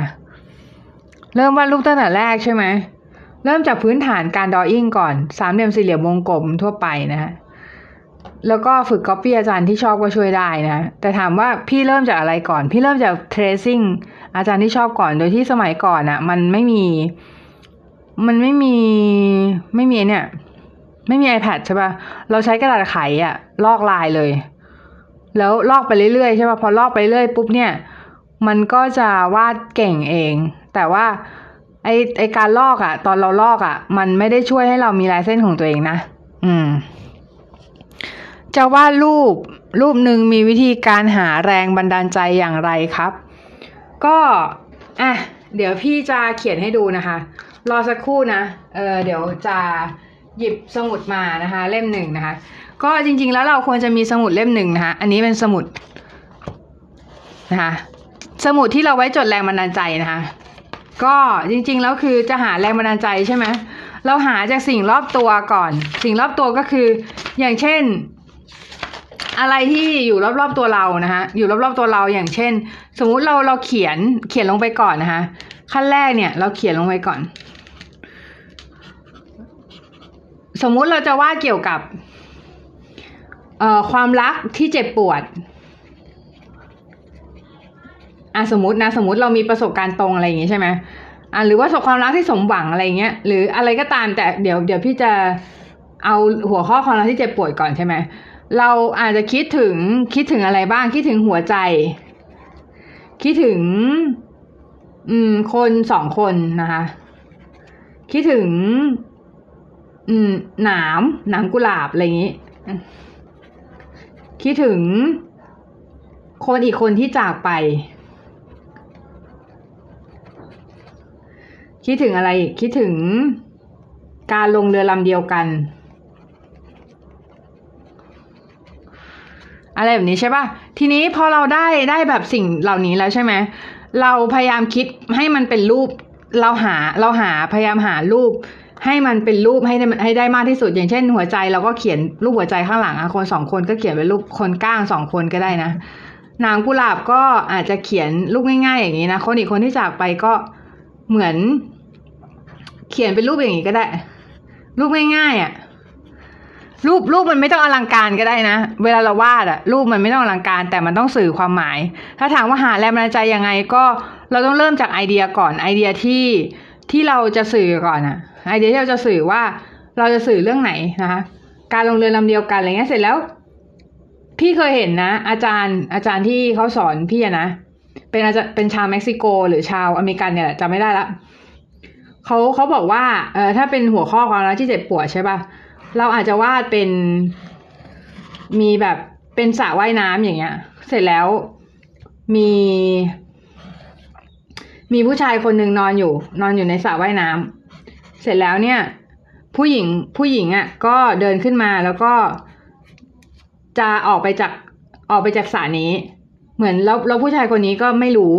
เริ่มวาดรูปตั้งแต่แรกใช่ไหมเริ่มจากพื้นฐานการดออิ่งก่อนสามเหลี่ยมสี่เหลี่ยมวงกลมทั่วไปนะคะแล้วก็ฝึกก๊อปปี้อาจารย์ที่ชอบก็ช่วยได้นะ แต่ถามว่าพี่เริ่มจากอะไรก่อน พี่เริ่มจาก tracing อาจารย์ที่ชอบก่อน โดยที่สมัยก่อนอะ่ะ มันไม่มี มันไม่มี ไม่มีเนี่ย ไม่มี iPad ใช่ปะ่ะ เราใช้กระดาษไขอะ่ะ ลอกลายเลย แล้วลอกไปเรื่อยๆใช่ป่ะพอลอกไปเรื่อยปุ๊บเนี่ย มันก็จะวาดเก่งเอง แต่ว่าไอไอการลอกอะ่ะ ตอนเราลอกอะ่ะ มันไม่ได้ช่วยให้เรามีลายเส้นของตัวเองนะ อืม จะวาดรูปรูปหนึ่งมีวิธีการหาแรงบันดาลใจอย่างไรครับ ก็อะเดี๋ยวพี่จะเขียนให้ดูนะคะ รอสักครู่นะ เออเดี๋ยวจะหยิบสมุดมานะคะ เล่มหนึ่งนะคะ ก็จริง ๆ แล้วเราควรจะมีสมุดเล่มหนึ่งนะคะ อันนี้เป็นสมุดนะคะ สมุดที่เราไว้จดแรงบันดาลใจนะคะ ก็จริง ๆ แล้วคือจะหาแรงบันดาลใจใช่ไหมเราหาจากสิ่งรอบตัวก่อน สิ่งรอบตัวก็คือ อย่างเช่น อะไรที่อยู่รอบๆตัวเรานะคะอยู่รอบๆตัวเราอย่างเช่น สมมุติเราเราเขียนเขียนลงไปก่อนนะคะ ขั้นแรกเนี่ย เราเขียนลงไปก่อน สมมุติเราจะวาดเกี่ยวกับ ความรักที่เจ็บปวดอะสมมตินะสมมติเรามีประสบการณ์ตรงอะไรอย่างงี้ใช่ไหมอะหรือว่าสบความรักที่สมหวังอะไรเงี้ยหรืออะไรก็ตามแต่เดี๋ยวเดี๋ยวพี่จะเอาหัวข้อความรักที่เจ็บปวดก่อนใช่ไหมเราอาจจะคิดถึงคิดถึงอะไรบ้างคิดถึงหัวใจ คิดถึง อืม คนสองคนนะคะ คิดถึง อืมหนามหนามกุหลาบอะไรอย่างนี้ คิดถึง คนอีกคนที่จากไป คิดถึงอะไรคิดถึง การลงเรือลำเดียวกัน อะไรแบบนี้ใช่ป่ะทีนี้พอเราได้ได้แบบสิ่งเหล่านี้แล้วใช่ไหมเราพยายามคิดให้มันเป็นรูปเราหาเราหาพยายามหารูป ให้มันเป็นรูปให้ได้ให้ได้มากที่สุด อย่างเช่น หัวใจเราก็เขียนรูปหัวใจข้างหลังอะคนสองคนก็เขียนเป็นรูปคนก้างสองคนก็ได้นะนางกุหลาบก็อาจจะเขียนรูปง่าย ๆ อย่างนี้นะคนอีกคนที่จากไปก็เหมือน เขียนเป็นรูปอย่างนี้ก็ได้ รูปง่ายๆอะ่ะรูปรูปมันไม่ต้องอลังการก็ได้นะ เวลาเราวาดอะรูปมันไม่ต้องอลังการ แต่มันต้องสื่อความหมาย ถ้าถามว่าหาแรงบันดาลใจยังไงก็เราต้องเริ่มจากไอเดียก่อนไอเดียที่ ที่เราจะสื่อก่อนอะไอเดียที่เราจะสื่อว่าเราจะสื่อเรื่องไหนนะคะ การลงเรือลำเดียวกันอะไรเงี้ยเสร็จแล้ว พี่เคยเห็นนะ อาจารย์อาจารย์ที่เขาสอนพี่อะนะ เป็นอาจารย์เป็นชาวเม็กซิโก หรือชาวอเมริกันเนี่ยแหละจำไม่ได้ละเขาเขาบอกว่าเออถ้าเป็นหัวข้อความรักที่เจ็บปวดใช่ป่ะเราอาจจะวาดเป็นมีแบบเป็นสระว่ายน้ำอย่างเงี้ย เสร็จแล้วมี มีผู้ชายคนหนึ่งนอนอยู่ นอนอยู่ในสระว่ายน้ำเสร็จแล้วเนี่ย ผู้หญิงผู้หญิงอะ่ะ ก็เดินขึ้นมาแล้วก็ จะออกไปจากออกไปจากสระนี้ เหมือนแล้วแล้วผู้ชายคนนี้ก็ไม่รู้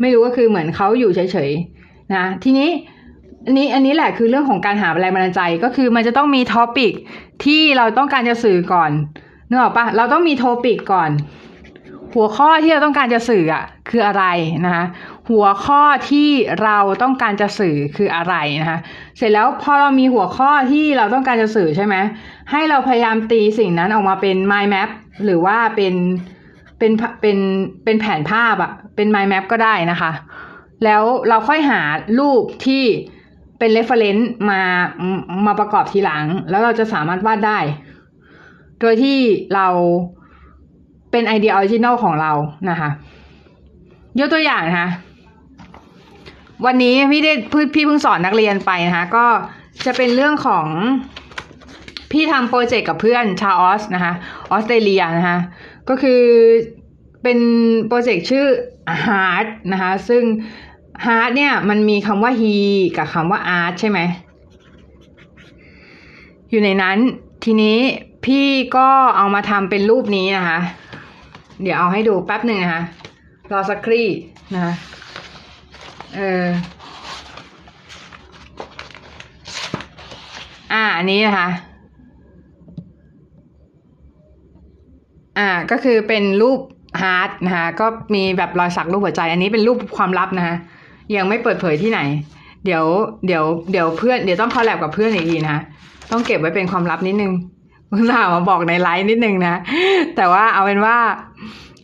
ไม่รู้ก็คือเหมือนเขาอยู่เฉยๆนะทีนี้อันนี้อันนี้แหละคือเรื่องของการหาแรงบันดาลใจก็คือมันจะต้องมีท็อปิกที่เราต้องการจะสื่อก่อนนึกออกปะเราต้องมีโทปิกก่อน หัวข้อที่เราต้องการจะสื่ออะคืออะไรนะคะ หัวข้อที่เราต้องการจะสื่อคืออะไรนะคะเสร็จแล้วพอเรามีหัวข้อที่เราต้องการจะสื่อใช่ไหมให้เราพยายามตีสิ่งนั้นออกมาเป็น mind map หรือว่าเป็นเป็นเป็นเป็นแผนภาพอะเป็น mind map ก็ได้นะคะ แล้วเราค่อยหารูปที่เป็น reference มามาประกอบทีหลัง แล้วเราจะสามารถวาดได้ โดยที่เราเป็นไอเดีย original ของเรานะคะยกตัวอย่างนะคะ วันนี้พี่ได้พี่เพิ่งสอนนักเรียนไปนะคะ ก็จะเป็นเรื่องของพี่ทำโปรเจกต์กับเพื่อนชาวออสนะคะออสเตรเลียนะคะก็คือเป็นโปรเจกต์ชื่อ Heart นะคะซึ่ง Heart เนี่ยมันมีคำว่า he กับคำว่า art ใช่ไหม อยู่ในนั้นทีนี้พี่ก็เอามาทำเป็นรูปนี้นะคะ เดี๋ยวเอาให้ดูแป๊บหนึ่งนะคะ รอสักครี่นะคะ เออ อ่า อันนี้นะคะ อ่า ก็คือเป็นรูป heart นะคะ ก็มีแบบรอยสักรูปหัวใจ อันนี้เป็นรูปความลับนะคะ ยังไม่เปิดเผยที่ไหน เดี๋ยว เดี๋ยว เดี๋ยวเพื่อน เดี๋ยวต้อง collab กับเพื่อนอีกทีนะ ต้องเก็บไว้เป็นความลับนิดนึงคุณสาวมาบอกในไลน์นิดนึงนะ แต่ว่าเอาเป็นว่า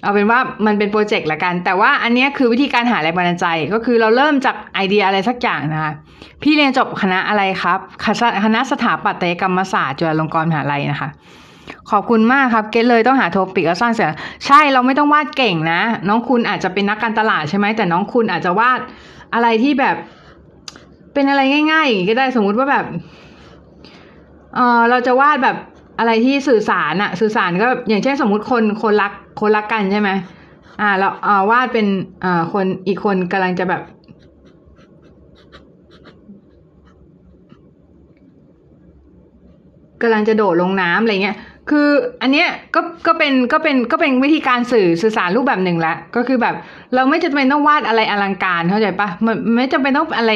เอาเป็นว่ามันเป็นโปรเจกต์ละกัน แต่ว่าอันนี้คือวิธีการหาแรงบันดาลใจก็คือเราเริ่มจากไอเดียอะไรสักอย่างนะคะ พี่เรียนจบคณะอะไรครับ คณะสถาปัตยกรรมศาสตร์จุฬาลงกรณ์มหาลัยนะคะ ขอบคุณมากครับ เกตเลยต้องหาโทปิกแล้วสร้างเสร็จใช่เราไม่ต้องวาดเก่งนะ น้องคุณอาจจะเป็นนักการตลาดใช่ไหมแต่น้องคุณอาจจะวาดอะไรที่แบบ เป็นอะไรง่ายๆอย่างก็ได้สมมุติว่าแบบเออเราจะวาดแบบ อะไรที่สื่อสารอะสื่อสารก็อย่างเช่นสมมุติคนคนรักคนรักกันใช่ไหมอ่าเราเอาวาดเป็นอ่าคนอีกคนกำลังจะแบบกำลังจะโดดลงน้ำอะไรเงี้ยคืออันเนี้ยก็ก็เป็นก็เป็นก็เป็นวิธีการสื่อสื่อสารรูปแบบหนึ่งละก็คือแบบ เราไม่จำเป็นต้องวาดอะไรอลังการเข้าใจปะมันไม่จำเป็นต้องอะไร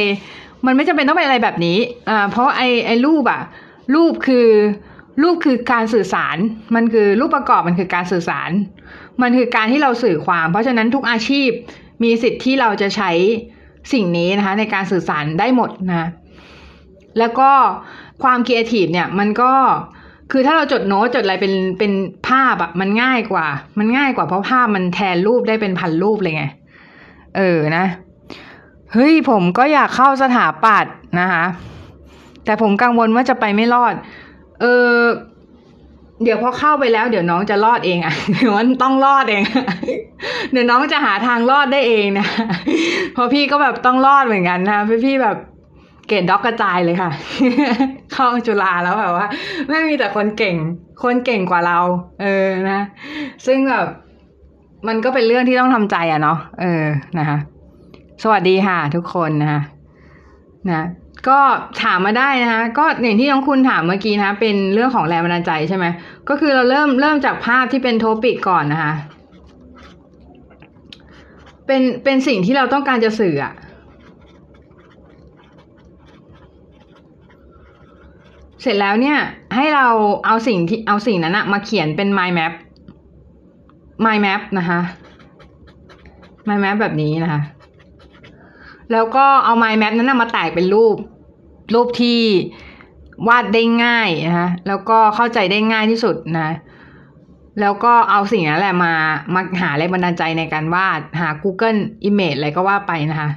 มันไม่จำเป็นต้องเป็นอะไรแบบนี้อ่าเพราะไอไอรูปอะรูปคือ รูปคือการสื่อสาร มันคือรูปประกอบมันคือการสื่อสาร มันคือการที่เราสื่อความ เพราะฉะนั้นทุกอาชีพมีสิทธิ์ที่เราจะใช้สิ่งนี้นะคะ ในการสื่อสารได้หมดนะแล้วก็ความครีเอทีฟเนี่ยมันก็คือถ้าเราจดโน้ตจดอะไรเป็นเป็นภาพอะมันง่ายกว่า มันง่ายกว่าเพราะภาพมันแทนรูปได้เป็นพันรูปเลยไง เออนะเฮ้ยผมก็อยากเข้าสถาปัตย์นะคะ แต่ผมกังวลว่าจะไปไม่รอด เออเดี๋ยวพอเข้าไปแล้วเดี๋ยวน้องจะรอดเองอะเดี๋ยวมันต้องรอดเอง เดี๋ยวน้องจะหาทางรอดได้เองนะเพราะพี่ก็แบบต้องรอดเหมือนกันนะพี่พี่แบบเกรดด็อกกระจายเลยค่ะ เข้าจุฬาแล้วแบบว่า ไม่มีแต่คนเก่ง คนเก่งกว่าเรา เออนะ ซึ่งแบบมันก็เป็นเรื่องที่ต้องทำใจอะเนาะเออนะคะ สวัสดีค่ะทุกคนนะคะนะ ก็ถามมาได้นะคะก็อย่างที่น้องคุณถามเมื่อกี้นะคะเป็นเรื่องของแรงบันดาลใจใช่ไหมก็คือเราเริ่มเริ่มจากภาพที่เป็นโทปิกก่อนนะคะ เป็นเป็นสิ่งที่เราต้องการจะสื่ออะเสร็จแล้วเนี่ยให้เราเอาสิ่งที่เอาสิ่งนั้นอะมาเขียนเป็น mind map mind map นะคะ mind map แบบนี้นะคะ แล้วก็เอา mind map นั้นนมาแตกเป็นรูป รูปที่วาดได้ง่ายนะคะแล้วก็เข้าใจได้ง่ายที่สุดนะ แล้วก็เอาสิ่งนั้นแหละมามาหาแรงบันดาลใจในการวาดหา Google Image อะไรก็ว่าไปนะคะ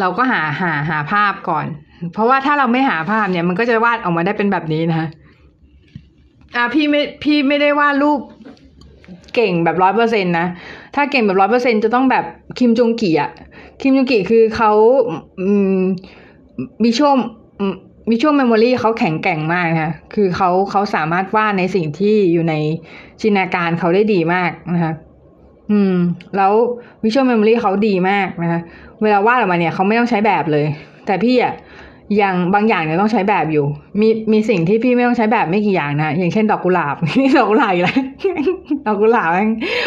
เราก็หาหาหาภาพก่อน เพราะว่าถ้าเราไม่หาภาพเนี่ยมันก็จะวาดออกมาได้เป็นแบบนี้นะคะอ่าพี่ไม่พี่ไม่ได้วาดรูปเก่งแบบร้อยเปอร์เซ็นต์นะ ถ้าเก่งแบบร้อยเปอร์เซ็นจะต้องแบบคิมจงกีอะ คิมจงกีคือเขามมีช่วงมี visual memory เขาแข็งแกร่งมากนะคะคือเขาเขาสามารถวาดในสิ่งที่อยู่ในจินตนาการเขาได้ดีมากนะคะอืม แล้ว visual memory เขาดีมากนะคะเวลาวาดออกมาเนี่ยเขาไม่ต้องใช้แบบเลย แต่พี่อะ อย่างบางอย่างเนี่ยต้องใช้แบบอยู่ มีมีสิ่งที่พี่ไม่ต้องใช้แบบไม่กี่อย่างนะ อย่างเช่นดอกกุหลาบนี่ดอกกุหลาบอีกแล้วดอกกุหลาบ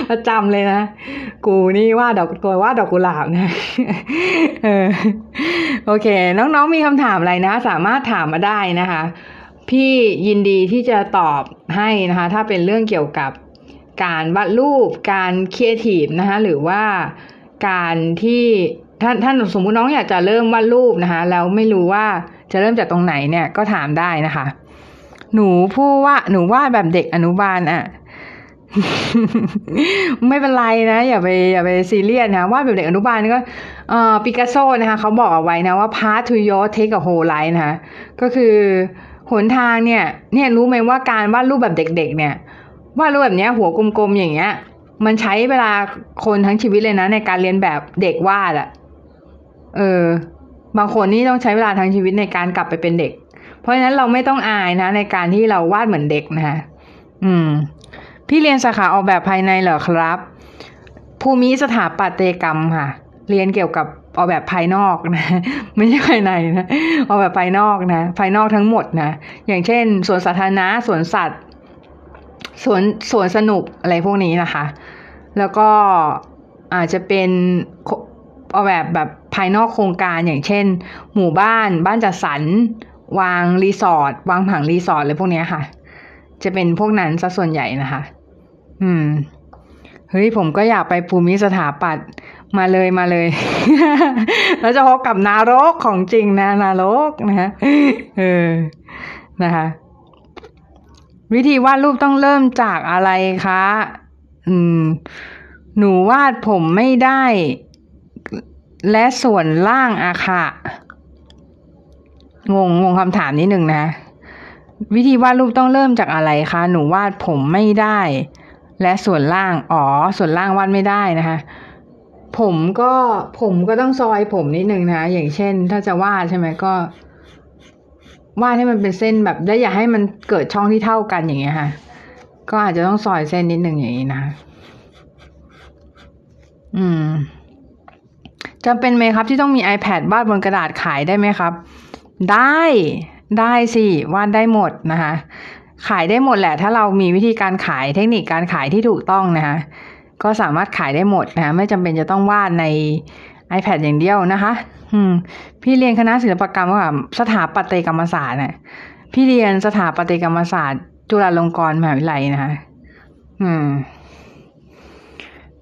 ประจำเลยนะ กูนี่ว่าดอกตัวว่าดอกกุหลาบนะเออโอเค น้องๆมีคำถามอะไรนะ สามารถถามมาได้นะคะ พี่ยินดีที่จะตอบให้นะคะ ถ้าเป็นเรื่องเกี่ยวกับการวาดรูป การครีเอทีฟนะคะหรือว่าการที่ ท่านท่านสมมุติน้องอยากจะเริ่มวาดรูปนะคะแล้วไม่รู้ว่าจะเริ่มจากตรงไหนเนี่ยก็ถามได้นะคะ หนูผู้ว่าหนูวาดแบบเด็กอนุบาลอะไม่เป็นไรนะอย่าไปอย่าไปซีเรียสนะวาดแบบเด็กอนุบาลก็เอ่อปิกัสโซนะคะเขาบอกเอาไว้นะว่า part to your take a whole life นะคะก็คือหนทางเนี่ย เนี่ยรู้ไหมว่าการวาดรูปแบบเด็ก ๆ เนี่ยวาดรูปแบบเนี้ยหัวกลมๆอย่างเงี้ย มันใช้เวลาคนทั้งชีวิตเลยนะในการเรียนแบบเด็กวาดอะ เออ บางคนนี่ต้องใช้เวลาทั้งชีวิตในการกลับไปเป็นเด็ก เพราะฉะนั้นเราไม่ต้องอายนะ ในการที่เราวาดเหมือนเด็กนะคะอืม พี่เรียนสาขาออกแบบภายในเหรอครับ ภูมิสถาปัตยกรรมค่ะ เรียนเกี่ยวกับออกแบบภายนอกนะ ไม่ใช่ภายในนะออกแบบภายนอกนะ ภายนอกทั้งหมดนะ อย่างเช่นสวนสาธารณะสวนสัตว์สวนสวนสนุกอะไรพวกนี้นะคะ แล้วก็อาจจะเป็น ออกแบบแบบภายนอกโครงการอย่างเช่น หมู่บ้าน บ้านจัดสรรวางรีสอร์ทวางผังรีสอร์ทอะไรพวกนี้ค่ะ จะเป็นพวกนั้นซะส่วนใหญ่นะคะ อืมเฮ้ยผมก็อยากไปภูมิสถาปัตย์มาเลยมาเลย แล้วจะพบกับนารกของจริงนะนารกนะฮะเออนะคะ วิธีวาดรูปต้องเริ่มจากอะไรคะ อืม หนูวาดผมไม่ได้ และส่วนล่างอะค่ะงงงงคำถามนิดหนึ่งนะ วิธีวาดรูปต้องเริ่มจากอะไรคะ หนูวาดผมไม่ได้ และส่วนล่าง อ๋อ ส่วนล่างวาดไม่ได้นะคะ ผมก็ผมก็ต้องซอยผมนิดหนึ่งนะ อย่างเช่น ถ้าจะวาดใช่ไหมก็วาดให้มันเป็นเส้นแบบได้อย่าให้มันเกิดช่องที่เท่ากันอย่างเงี้ยค่ะ ก็อาจจะต้องซอยเส้นนิดหนึ่งอย่างนี้นะ อืม จำเป็นไหมครับที่ต้องมี iPad วาดบนกระดาษขายได้ไหมครับ ได้ได้สิวาดได้หมดนะคะขายได้หมดแหละ ถ้าเรามีวิธีการขายเทคนิคการขายที่ถูกต้องนะคะก็สามารถขายได้หมดนะคะไม่จำเป็นจะต้องวาดใน iPad อย่างเดียวนะคะอืมพี่เรียนคณะศิลปกรรมกับสถาปัตยกรรมศาสตร์น่ะพี่เรียนสถาปัตยกรรมศาสตร์ จุฬาลงกรณ์มหาวิทยาลัยนะคะอืม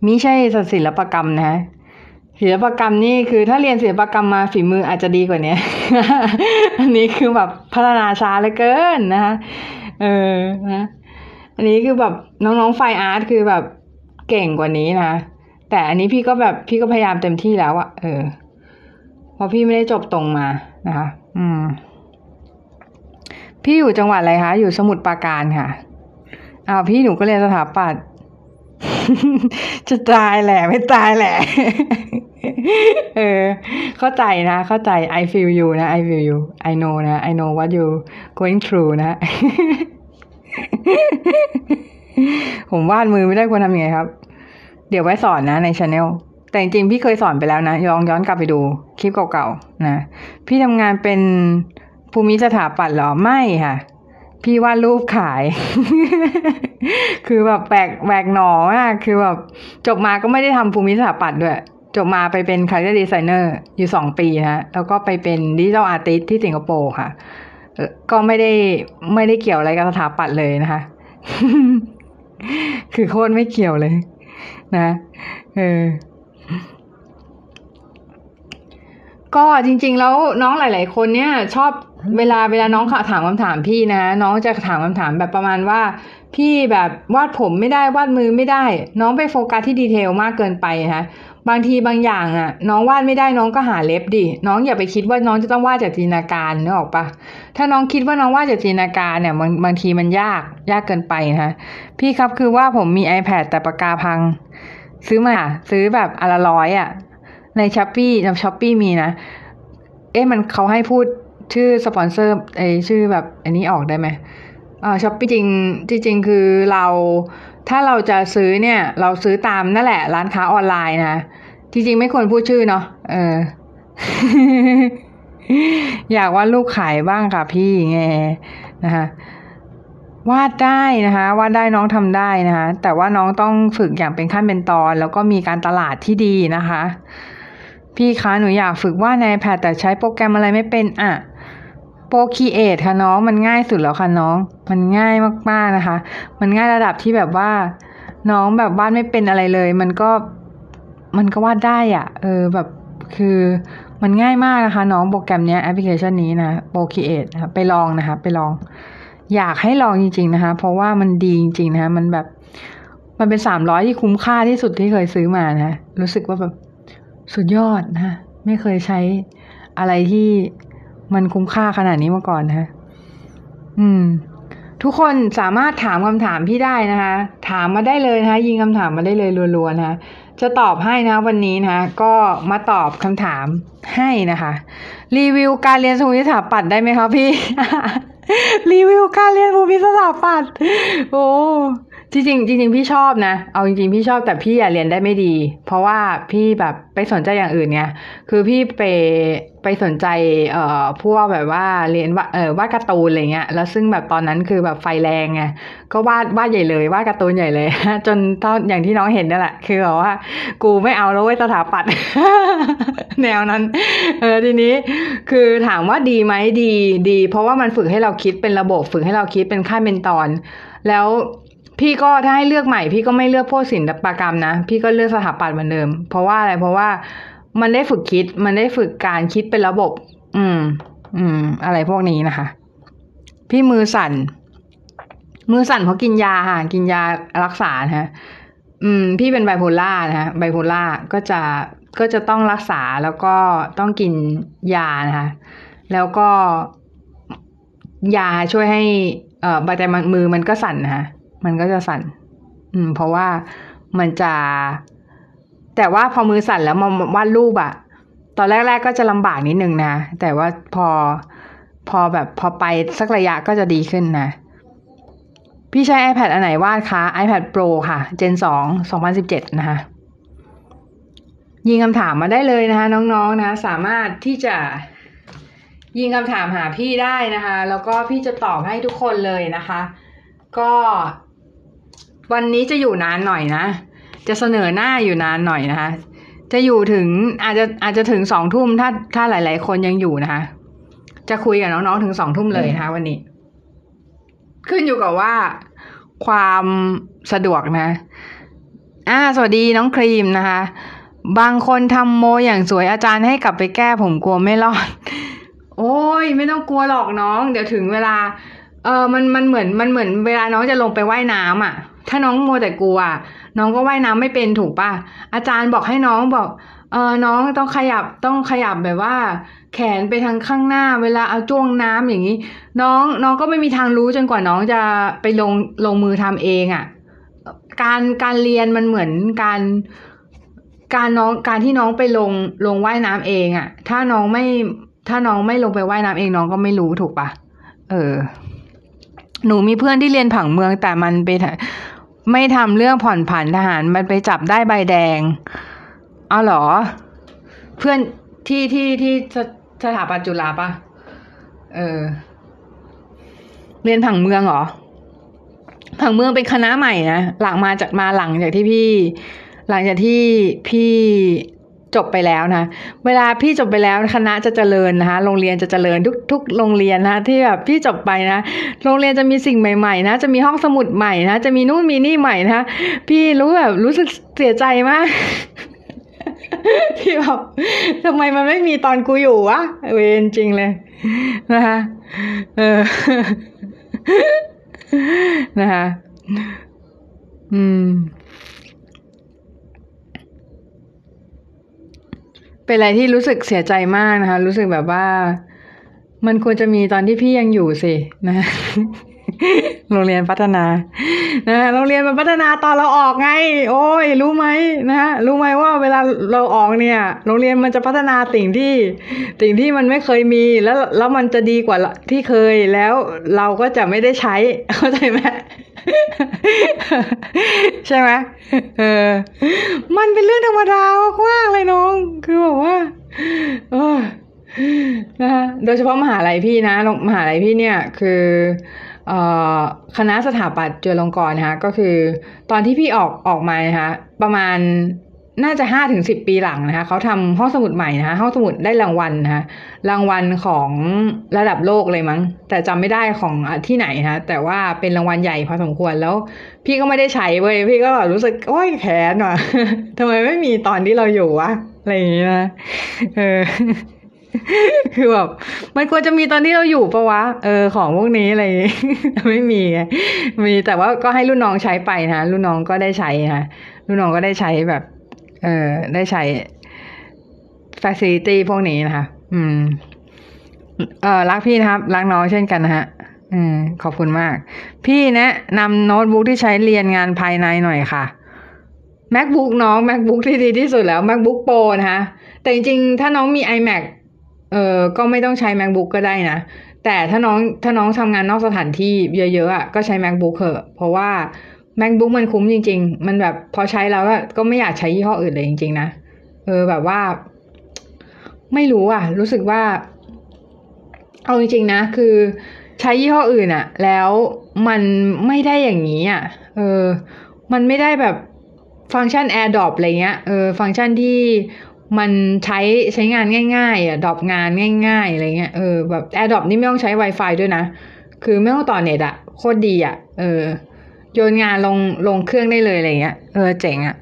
มิใช่ศิลปกรรมนะ ศิลปกรรมนี่คือถ้าเรียนศิลปกรรมมาฝีมืออาจจะดีกว่านี้อันนี้คือแบบพัฒนาช้าเหลือเกินนะคะเออนะอันนี้คือแบบน้องๆไฟอาร์ตคือแบบเก่งกว่านี้นะแต่อันนี้พี่ก็แบบพี่ก็พยายามเต็มที่แล้วอะเออเพราะพี่ไม่ได้จบตรงมานะคะ อืม พี่อยู่จังหวัดอะไรคะอยู่สมุทรปราการค่ะอ้าวพี่หนูก็เรียนสถาปัตย์ จะตายแหละ ไม่ตายแหละ เออ เข้าใจนะ เข้าใจ I feel you นะ I feel you I know นะ I know what you going through นะ ผมวาดมือไม่ได้ควรทำยังไงครับ เดี๋ยวไว้สอนนะในช anel แต่จริงๆพี่เคยสอนไปแล้วนะย้อนย้อนกลับไปดูคลิปเก่าๆนะ พี่ทำงานเป็นภูมิสถาปัตย์หรอไม่ค่ะ พี่วาดรูปขาย คือแบบแปลกแหวกแนวมากคือแบบจบมาก็ไม่ได้ทำภูมิสถาปัตย์ด้วย จบมาไปเป็น car designer อยู่สองปีนะแล้วก็ไปเป็น digital artist ที่สิงคโปร์ค่ะ ก็ไม่ได้ไม่ได้เกี่ยวอะไรกับสถาปัตย์เลยนะคะ คือโคตรไม่เกี่ยวเลย นะเออก็จริง ๆ แล้วน้องหลาย ๆ คนเนี่ย ชอบ เวลาเวลาน้องถามคำถามพี่นะ น้องจะถามคำถามแบบประมาณว่า พี่แบบวาดผมไม่ได้วาดมือไม่ได้ น้องไปโฟกัสที่ดีเทลมากเกินไปนะบางทีบางอย่างอะ น้องวาดไม่ได้น้องก็หาเล็บดิน้องอย่าไปคิดว่าน้องจะต้องวาดจากจินตนาการนึกออกปะถ้าน้องคิดว่าน้องวาดจากจินตนาการเนี่ยบางบางทีมันยากยากเกินไปนะพี่ครับคือว่าผมมี iPad แต่ปากกาพัง ซื้อมาซื้อแบบอันละร้อยอะใน Shopee ใน Shopee มีนะเอ๊ะมันเขาให้พูด ชื่อสปอนเซอร์ไอชื่อแบบอันนี้ออกได้ไหมอ่า Shopee จริงจริงคือเราถ้าเราจะซื้อเนี่ย เราซื้อตามนั่นแหละ ร้านค้าออนไลน์นะจริงๆไม่ควรพูดชื่อเนาะเออ อยากว่าลูกขายบ้างค่ะพี่ไงนะคะวาดได้นะคะวาดได้น้องทำได้นะคะแต่ว่าน้องต้องฝึกอย่างเป็นขั้นเป็นตอน แล้วก็มีการตลาดที่ดีนะคะ พี่คะหนูอยากฝึกวาดใน iPad แต่ใช้โปรแกรมอะไรไม่เป็นอะ โปรคีเอทค่ะน้องมันง่ายสุดแล้วค่ะน้อง มันง่ายมากๆนะคะ มันง่ายระดับที่แบบว่า น้องแบบวาดไม่เป็นอะไรเลย มันก็มันก็วาดได้อะ เออแบบคือมันง่ายมากนะคะ น้องโปรแกรมนี้แอปพลิเคชันนี้นะโปรคีเอทนะคะไปลองนะคะ ไปลอง อยากให้ลองจริง ๆนะคะ เพราะว่ามันดีจริง ๆนะคะมันแบบมันเป็นสามร้อยที่คุ้มค่าที่สุดที่เคยซื้อมานะ รู้สึกว่าแบบสุดยอดนะ ไม่เคยใช้อะไรที่ มันคุ้มค่าขนาดนี้มาก่อนนะอืม ทุกคนสามารถถามคำถามพี่ได้นะคะ ถามมาได้เลยนะคะยิงคำถามมาได้เลยรัวๆนะคะจะตอบให้นะวันนี้นะคะก็มาตอบคำถามให้นะคะ รีวิวการเรียนสมุทรสถาปัตย์ได้ไหมคะพี่ รีวิวการเรียนภูมิสถาปัตย์โอ้ จริงจริงพี่ชอบนะ เอาจริงๆพี่ชอบแต่พี่อะเรียนได้ไม่ดี เพราะว่าพี่แบบไปสนใจอย่างอื่นไงคือพี่ไปไปสนใจเอ่อพวกแบบว่าเรียนว่าเออวาดการ์ตูนอะไรเงี้ยแล้วซึ่งแบบตอนนั้นคือแบบไฟแรงไงก็วาดวาดใหญ่เลยวาดการ์ตูนใหญ่เลย จนเท่าอย่างที่น้องเห็นนั่นแหละคือแบบว่า กูไม่เอาแล้วเว้ยสถาปัตย์แนวนั้นเออทีนี้คือถามว่าดีไหมดีดี เพราะว่ามันฝึกให้เราคิดเป็นระบบฝึกให้เราคิดเป็นขั้นเป็นตอน แล้ว พี่ก็ถ้าให้เลือกใหม่ พี่ก็ไม่เลือกพวกศิลปกรรมนะ พี่ก็เลือกสถาปัตย์เหมือนเดิม เพราะว่าอะไรเพราะว่ามันได้ฝึกคิดมันได้ฝึกการคิดเป็นระบบ อืม อืม อะไรพวกนี้นะคะ พี่มือสั่น มือสั่นเพราะกินยาค่ะ กินยารักษาฮะ อืม พี่เป็นไบโพล่านะฮะไบโพล่าก็จะก็จะต้องรักษาแล้วก็ต้องกินยานะคะ แล้วก็ยาช่วยให้ เอ่อใบแต่มือมันก็สั่นนะคะ มันก็จะสั่น อืม เพราะว่ามันจะ แต่ว่าพอมือสั่นแล้วมาวาดรูปอะตอนแรก ๆ ก็จะลำบากนิดนึงนะ แต่ว่าพอพอแบบพอไปสักระยะก็จะดีขึ้นนะ พี่ใช้ iPad อันไหนวาดคะ iPad Pro ค่ะ Gen 2 2017 นะคะ ยิงคำถามมาได้เลยนะคะ น้องๆนะสามารถที่จะยิงคำถามหาพี่ได้นะคะ แล้วก็พี่จะตอบให้ทุกคนเลยนะคะ ก็ วันนี้จะอยู่นานหน่อยนะ จะเสนอหน้าอยู่นานหน่อยนะคะ จะอยู่ถึงอาจจะอาจจะถึงสองทุ่มถ้าถ้าหลาย ๆ คนยังอยู่นะคะ จะคุยกับน้องๆถึงสองทุ่มเลยนะคะ วันนี้ ขึ้นอยู่กับว่าความสะดวกนะ อ่า สวัสดีน้องครีมนะคะ บางคนทำโมอย่างสวยอาจารย์ให้กลับไปแก้ผมกลัวไม่รอด โอ้ยไม่ต้องกลัวหรอกน้อง เดี๋ยวถึงเวลา เออมันมันเหมือนมันเหมือนเวลาน้องจะลงไปไว่ายน้ำอะ ถ้าน้องมัวแต่กลัว น้องก็ว่ายน้ำไม่เป็นถูกป่ะอาจารย์บอกให้น้องบอกเออน้องต้องขยับต้องขยับแบบว่า แขนไปทางข้างหน้า เวลาเอาจ้วงน้ำอย่างนี้ น้องน้องก็ไม่มีทางรู้จนกว่าน้องจะไปลงลงมือทำเองอะ่ะ การการเรียนมันเหมือนการการน้องการที่น้องไปลงลงว่ายน้ำเองอะ่ะ ถ้าน้องไม่ถ้าน้องไม่ลงไปว่ายน้ำเองน้องก็ไม่รู้ถูกปะเออ หนูมีเพื่อนที่เรียนผังเมืองแต่มันไป ไม่ทำเรื่องผ่อนผันทหารมันไปจับได้ใบแดง เอาเหรอ เพื่อนที่ที่ที่สถาบันจุฬาปะเออ เรียนผังเมืองเหรอ ผังเมืองเป็นคณะใหม่นะ หลังมาจากมาหลังจากที่พี่ หลังจากที่พี่ จบไปแล้วนะ เวลาพี่จบไปแล้วคณะจะเจริญนะคะโรงเรียนจะเจริญทุกทุกโรงเรียนนะที่แบบพี่จบไปนะ โรงเรียนจะมีสิ่งใหม่ๆ นะ จะมีห้องสมุดใหม่นะ จะมีนู่นมีนี่ใหม่นะพี่รู้แบบรู้สึกเสียใจมากที่แบบทำไมมันไม่มีตอนกูอยู่วะเวรจริงเลยนะคะเออนะคะอืม เป็นอะไรที่รู้สึกเสียใจมากนะคะ รู้สึกแบบว่า มันควรจะมีตอนที่พี่ยังอยู่สินะโรงเรียนพัฒนา นะโรงเรียนมันพัฒนาตอนเราออกไง โอ้ย รู้ไหมนะรู้ไหมว่าเวลาเราออกเนี่ย โรงเรียนมันจะพัฒนาสิ่งที่สิ่งที่มันไม่เคยมี แล้วแล้วมันจะดีกว่าที่เคยแล้วเราก็จะไม่ได้ใช้เข้าใจไหม ใช่ไหมเออ มันเป็นเรื่องธรรมดามากเลยน้อง คือบอกว่าเออนะคะโดยเฉพาะมหาลัยพี่นะมหาลัยพี่เนี่ยคือคณะสถาปัตย์จุฬาลงกรณ์นะคะก็คือ ตอนที่พี่ออกออกมานะคะประมาณ น่าจะห้าถึงสิบปีหลังนะคะเขาทำห้องสมุดใหม่นะคะห้องสมุดได้รางวัลนะคะรางวัลของระดับโลกเลยมั้ง แต่จำไม่ได้ของที่ไหนนะคะแต่ว่าเป็นรางวัลใหญ่พอสมควรแล้ว พี่ก็ไม่ได้ใช้เว้ยพี่ก็รู้สึกโอ้ยแขนว่ะทำไมไม่มีตอนที่เราอยู่วะอะไรอย่างเงี้ยนะเออคือแบบมันควรจะมีตอนที่เราอยู่ปะวะ เออ ของพวกนี้อะไรไม่มีไงมีแต่ว่าก็ให้รุ่นน้องใช้ไปนะรุ่นน้องก็ได้ใช้ค่ะรุ่นน้องก็ได้ใช้แบบ เออได้ใช้ facility พวกนี้นะคะ อืม เออรักพี่นะครับ รักน้องเช่นกันนะฮะอืมขอบคุณมาก พี่แนะนำโน้ตบุ๊กที่ใช้เรียนงานภายในหน่อยค่ะ macbook น้อง macbook ที่ดีที่สุดแล้ว macbook pro นะคะแต่จริงๆ ถ้าน้องมี imac เออก็ไม่ต้องใช้ macbook ก็ได้นะ แต่ถ้าน้องถ้าน้องทำงานนอกสถานที่เยอะๆอะก็ใช้ macbook เถอะเพราะว่า macbook มันคุ้มจริง ๆ มันแบบพอใช้แล้วก็ไม่อยากใช้ยี่ห้ออื่นเลยจริง ๆ นะ เออแบบว่า ไม่รู้อะ รู้สึกว่า เอาจริง ๆ นะ คือใช้ยี่ห้ออื่นอะ แล้วมันไม่ได้อย่างนี้อะ เออ มันไม่ได้แบบฟังก์ชัน AirDrop อะไรเงี้ย เออ ฟังก์ชันที่มันใช้ใช้งานง่ายๆอะดรอปงานง่ายๆอะไรเงี้ย เออแบบ AirDrop นี่ไม่ต้องใช้ Wi-Fi ด้วยนะ คือไม่ต้องต่อเน็ตอะ โคตรดีอะ เออ โยนงานลงลงเครื่องได้เลยอะไรเงี้ยเออเจ๋งอะ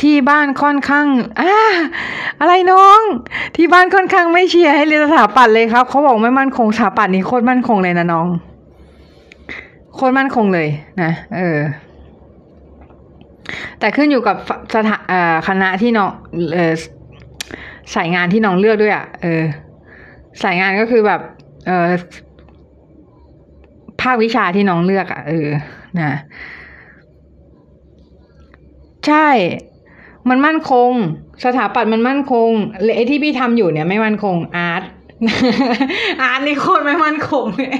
ที่บ้านค่อนข้างอ่าอะไรน้อง ที่บ้านค่อนข้างไม่เชียร์ให้เรียนสถาปัตย์เลยครับเขาบอกไม่มั่นคงสถาปัตย์นี่โคตรมั่นคงเลยนะน้องโคตรมั่นคงเลยนะเออ แต่ขึ้นอยู่กับสถาคณะที่น้องเออสายงานที่น้องเลือกด้วยอะ่ะเออ สายงานก็คือแบบ เออ ภาควิชาที่น้องเลือกอะ่ะเออนะใช่ มันมั่นคง สถาปัตย์มันมั่นคงไอ้ที่พี่ทำอยู่เนี่ย ไม่มั่นคงอาร์ตอาร์ตนี่โคตรไม่มั่นคงเลย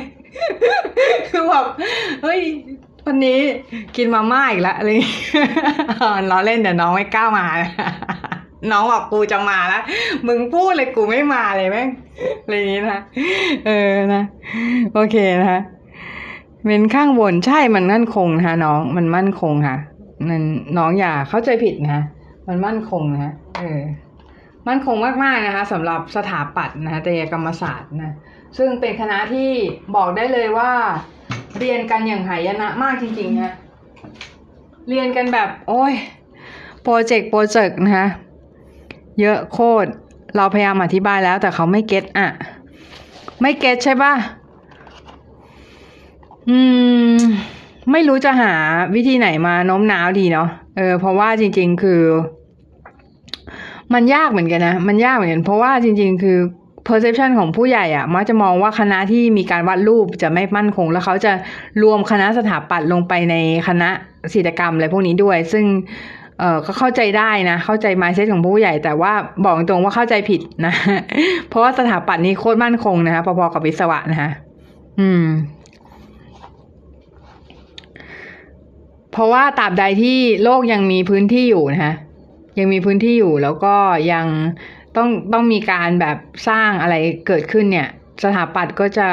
คือแบบเฮ้ยวันนี้กินมาม่าอีกล้วอะไรล้อเล่นแต่น้องไม่กล้ามาน้องบอกกูจะมาแล้วมึงพูดเลยกูไม่มาเลยแม่งอะไรนี้นะ เออนะ โอเคนะคะ เม้นข้างบนใช่มันมั่นคงนะคะน้องมันมั่นคงค่ะนั่นน้องอย่าเข้าใจผิดนะมันมั่นคงนะเออ มั่นคงมากๆนะคะสำหรับสถาปัตย์นะแต่กรรมศาสตร์นะซึ่งเป็นคณะที่บอกได้เลยว่า เรียนกันอย่างหายนะมากจริงๆฮะเรียนกันแบบ โอ้ยโปรเจกต์โปรเจกต์นะคะเยอะโคตรเราพยายามอธิบายแล้วแต่เขาไม่เก็ตอะ ไม่เก็ตใช่ปะ อืม ไม่รู้จะหาวิธีไหนมาโน้มน้าวดีเนาะเออ เพราะว่าจริง ๆ คือ มันยากเหมือนกันนะ มันยากเหมือนกัน เพราะว่าจริง ๆ คือ perception ของผู้ใหญ่อะมักจะมองว่าคณะที่มีการวาดรูปจะไม่มั่นคง แล้วเขาจะรวมคณะสถาปัตย์ลงไปในคณะศิลปกรรมอะไรพวกนี้ด้วย ซึ่งเออก็เข้าใจได้นะ เข้าใจ mindset ของผู้ใหญ่ แต่ว่าบอกตรงว่าเข้าใจผิดนะ เพราะว่าสถาปัตย์นี้โคตรมั่นคงนะคะพอๆกับวิศวะนะคะอืม เพราะว่าตราบใดที่โลกยังมีพื้นที่อยู่นะคะยังมีพื้นที่อยู่แล้วก็ยังต้องต้องมีการแบบสร้างอะไรเกิดขึ้นเนี่ย สถาปัตย์ก็จะ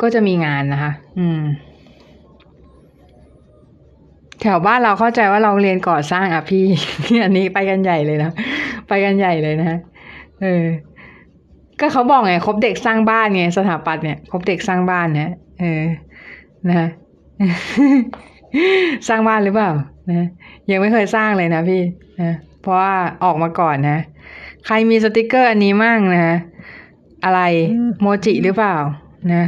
ก็จะมีงานนะคะ อืม แถวบ้านเราเข้าใจว่าเราเรียนก่อสร้างอะพี่อันนี้ไปกันใหญ่เลยนะ ไปกันใหญ่เลยนะเออ ก็เขาบอกไงครบเด็กสร้างบ้านไงสถาปัตย์เนี่ยครบเด็กสร้างบ้านเนี่ยเออ นะ สร้างบ้านหรือเปล่านะยังไม่เคยสร้างเลยนะพี่นะปราะว่าออกมาก่อนนะ ใครมีสติกเกอร์อันนี้มั่งนะอะไรโมจิหรือเปล่านะ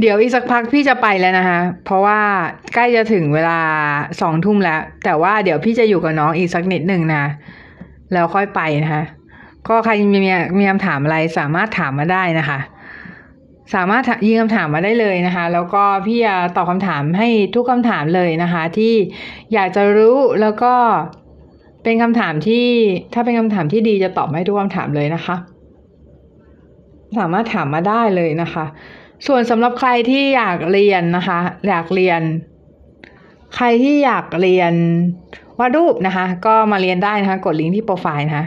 เดี๋ยวอีกสักพักพี่จะไปแล้วนะคะ เพราะว่าใกล้จะถึงเวลาสองทุ่มแล้ว แต่ว่าเดี๋ยวพี่จะอยู่กับน้องอีกสักนิดหนึ่งนะ แล้วค่อยไปนะคะ ก็ใครมีมีคำถามอะไรสามารถถามมาได้นะคะ สามารถยิงคำถามมาได้เลยนะคะ แล้วก็พี่จะตอบคำถามให้ทุกคำถามเลยนะคะ ที่อยากจะรู้แล้วก็เป็นคำถามที่ถ้าเป็นคำถามที่ดีจะตอบให้ทุกคำถามเลยนะคะ สามารถถามมาได้เลยนะคะ ส่วนสำหรับใครที่อยากเรียนนะคะ อยากเรียน ใครที่อยากเรียนวาดรูปนะคะ ก็มาเรียนได้นะคะ กดลิงก์ที่โปรไฟล์นะคะ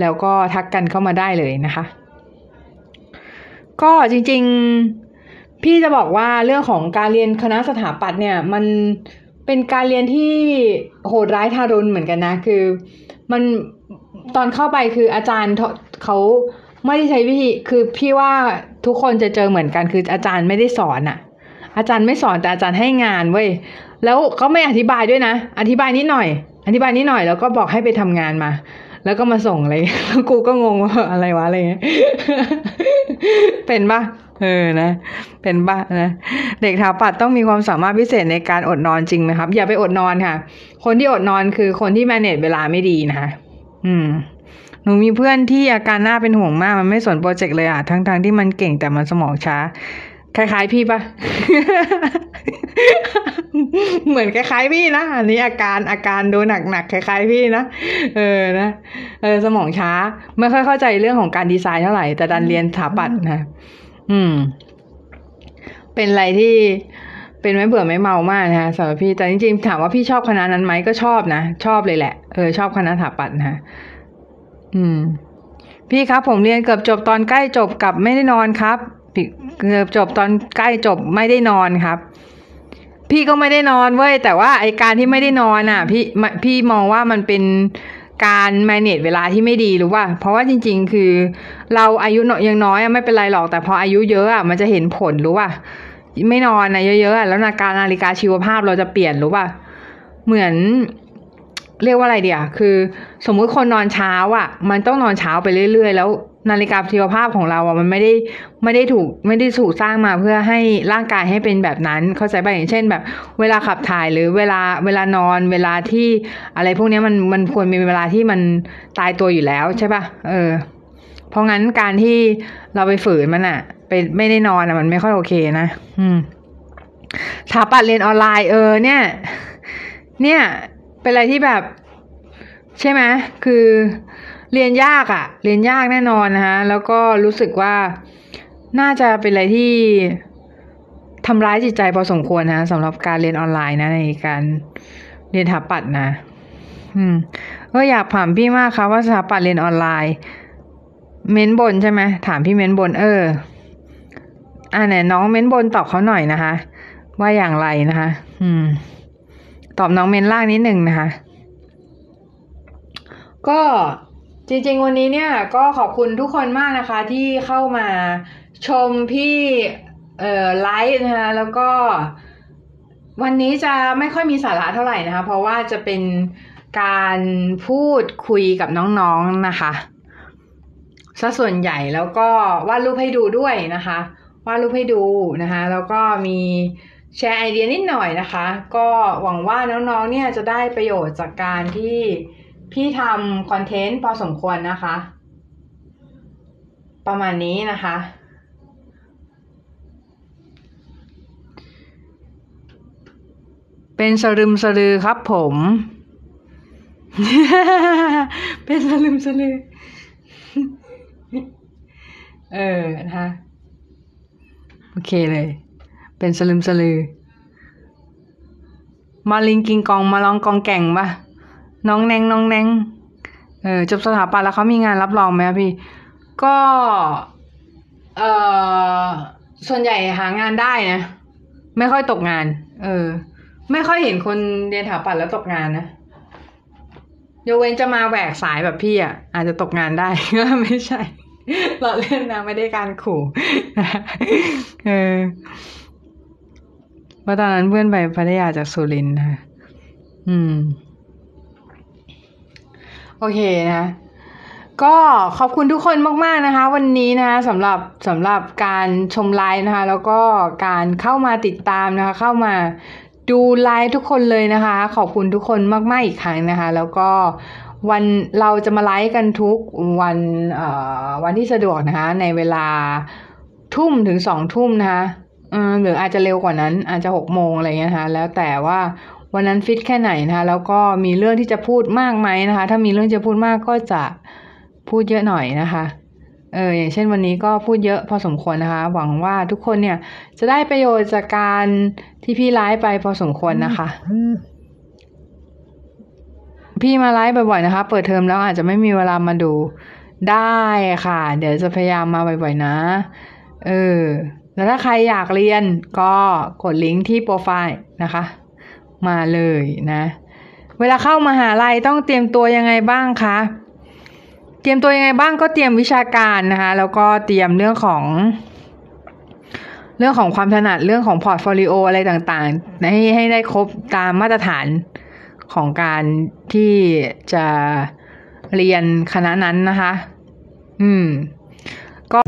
แล้วก็ทักกันเข้ามาได้เลยนะคะ ก็จริง ๆ พี่จะบอกว่าเรื่องของการเรียนคณะสถาปัตย์เนี่ย มันเป็นการเรียนที่โหดร้ายทารุณเหมือนกันนะ คือมันตอนเข้าไปคืออาจารย์เขาไม่ได้ใช้วิธี คือพี่ว่าทุกคนจะเจอเหมือนกัน คืออาจารย์ไม่ได้สอนอะอาจารย์ไม่สอนแต่อาจารย์ให้งานเว้ย แล้วเขาไม่อธิบายด้วยนะ อธิบายนิดหน่อย อธิบายนิดหน่อยแล้วก็บอกให้ไปทำงานมา แล้วก็มาส่งอะไรแล้วกูก็งงว่าอะไรวะอะไรเงี้ยเป็นปะเออนะ เป็นปะนะ เด็กถาปัดต้องมีความสามารถพิเศษในการอดนอนจริงไหมครับ อย่าไปอดนอนค่ะ คนที่อดนอนคือคนที่ manage เวลาไม่ดีนะคะอืมหนูมีเพื่อนที่อาการหน่าเป็นห่วงมาก มันไม่สนโปรเจกต์เลยอะทั้งๆทที่มันเก่งแต่มันสมองช้า คล้ายๆพี่ปะเหมือนคล้ายๆพี่นะอันนี้อาการอาการดูหนักๆคล้ายๆพี่นะเออนะเออสมองช้า ไม่ค่อยเข้าใจเรื่องของการดีไซน์เท่าไหร่ แต่ดันเรียนสถาปัตย์นะอืม เป็นอะไรที่เป็นไม่เบื่อไม่เมามากนะคะสำหรับพี่แต่จริงๆถามว่าพี่ชอบคณะนั้นไหมก็ชอบนะชอบเลยแหละเออชอบคณะสถาปัตย์นะอืม พี่ครับผมเรียนเกือบจบตอนใกล้จบกับไม่ได้นอนครับ เกือบจบตอนใกล้จบไม่ได้นอนครับ พี่ก็ไม่ได้นอนเว้ยแต่ว่าไอการที่ไม่ได้นอนอะ พี่พี่มองว่ามันเป็นการ manage เวลาที่ไม่ดีหรู้ป่ะเพราะว่าจริง ๆ คือเราอายุยังน้อยไม่เป็นไรหรอกแต่พออายุเยอะอะมันจะเห็นผลหรู้ป่ะไม่นอนนะเยอะๆแล้วนาการนาฬิกาชีวภาพเราจะเปลี่ยนหรู้ป่ะเหมือนเรียกว่าอะไรเดียวคือ สมมุติคนนอนเช้าอะ มันต้องนอนเช้าไปเรื่อยๆ แล้ว นาฬิกาชีวภาพของเราอะมันไม่ได้ไม่ได้ถูกไม่ได้ถูกสร้างมาเพื่อให้ร่างกายให้เป็นแบบนั้น เข้าใจป่ะอย่างเช่นแบบ เวลาขับถ่ายหรือเวลาเวลานอนเวลาที่อะไรพวกนี้มันมันควรมีเวลาที่มันตายตัวอยู่แล้วใช่ป่ะเออ เพราะงั้นการที่เราไปฝืนมันอะไปไม่ได้นอนอะมันไม่ค่อยโอเคนะอืมสถาปัตย์เรียนออนไลน์เออ เนี่ย เนี่ย เป็นอะไรที่แบบ ใช่ไหมคือ เรียนยากอะ่ะ เรียนยากแน่นอนนะคะแล้วก็รู้สึกว่าน่าจะเป็นอะไรที่ทำร้ายจิตใจพอสมควรนะสำหรับการเรียนออนไลน์นะในการเรียนสถาปัตย์นะ อืมก็อยากถามพี่มากค่ะว่าสถาปัตย์เรียนออนไลน์ เม้นบนใช่ไหมถามพี่เม้นบน เอออ่าไหนน้องเม้นบนตอบเขาหน่อยนะคะ ว่าอย่างไรนะคะ อืม ตอบน้องเม้นล่างนิดหนึ่งนะคะ ก็ จริงๆ วันนี้เนี่ยก็ขอบคุณทุกคนมากนะคะที่เข้ามาชมพี่เอ่อไลฟ์นะคะแล้วก็วันนี้จะไม่ค่อยมีสาระเท่าไหร่นะคะ เพราะว่าจะเป็นการพูดคุยกับน้องๆนนะคะซะส่วนใหญ่แล้วก็วาดรูปให้ดูด้วยนะคะวาดรูปให้ดูนะคะ แล้วก็มีแชร์ไอเดียนิดหน่อยนะคะ ก็หวังว่าน้องๆเนี่ยจะได้ประโยชน์จากการที่ พี่ทำคอนเทนต์พอสมควรนะคะ ประมาณนี้นะคะ เป็นสลึมสลือครับผม เป็นสลึมสลือ เออ นะคะ โอเคเลย เป็นสลึมสลือ มาลิงกิงกองมาลองกองแก่งปะ น้องแนงน้องแนงเออจบสถาปัตย์แล้วเขามีงานรับรองไหมพี่ ก็เออส่วนใหญ่หางานได้นะ ไม่ค่อยตกงาน เออ ไม่ค่อยเห็นคนเรียนสถาปัตย์แล้วตกงานนะยกเว้นจะมาแหวกสายแบบพี่อะ อาจจะตกงานได้ก็ไม่ใช่เราเล่นนะไม่ได้การขู่เออราะตอนนั้นเพื่อนไปพัทยาจากสุรินทร์นะอืม โอเคนะ ก็ขอบคุณทุกคนมาก ๆนะคะ วันนี้นะคะสำหรับสำหรับการชมไลฟ์นะคะ แล้วก็การเข้ามาติดตามนะคะ เข้ามาดูไลฟ์ทุกคนเลยนะคะ ขอบคุณทุกคนมาก ๆ อีกครั้งนะคะ แล้วก็วันเราจะมาไลฟ์กันทุกวันเออวันที่สะดวกนะคะ ในเวลาทุ่มถึงสองทุ่มนะคะเออหรืออาจจะเร็วกว่านั้น อาจจะหกโมงอะไรเงี้ยนะคะแล้วแต่ว่า วันนั้นฟิตแค่ไหนนะคะ แล้วก็มีเรื่องที่จะพูดมากไหมนะคะ ถ้ามีเรื่องจะพูดมากก็จะพูดเยอะหน่อยนะคะเอออย่างเช่นวันนี้ก็พูดเยอะพอสมควรนะคะ หวังว่าทุกคนเนี่ยจะได้ประโยชน์จากการที่พี่ไลฟ์ไปพอสมควรนะคะ พี่มาไลฟ์บ่อยๆนะคะ เปิดเทอมแล้วอาจจะไม่มีเวลามาดูได้ค่ะ เดี๋ยวจะพยายามมาบ่อยๆนะ เออ แล้วถ้าใครอยากเรียนก็กดลิงก์ที่โปรไฟล์นะคะ มาเลยนะ เวลาเข้ามาหาลัยต้องเตรียมตัวยังไงบ้างคะ เตรียมตัวยังไงบ้างก็เตรียมวิชาการนะคะ แล้วก็เตรียมเรื่องของ เรื่องของความถนัดเรื่องของ portfolio อะไรต่างๆ ให้ให้ได้ครบตามมาตรฐานของการที่จะเรียนคณะนั้นนะคะ อืม ก็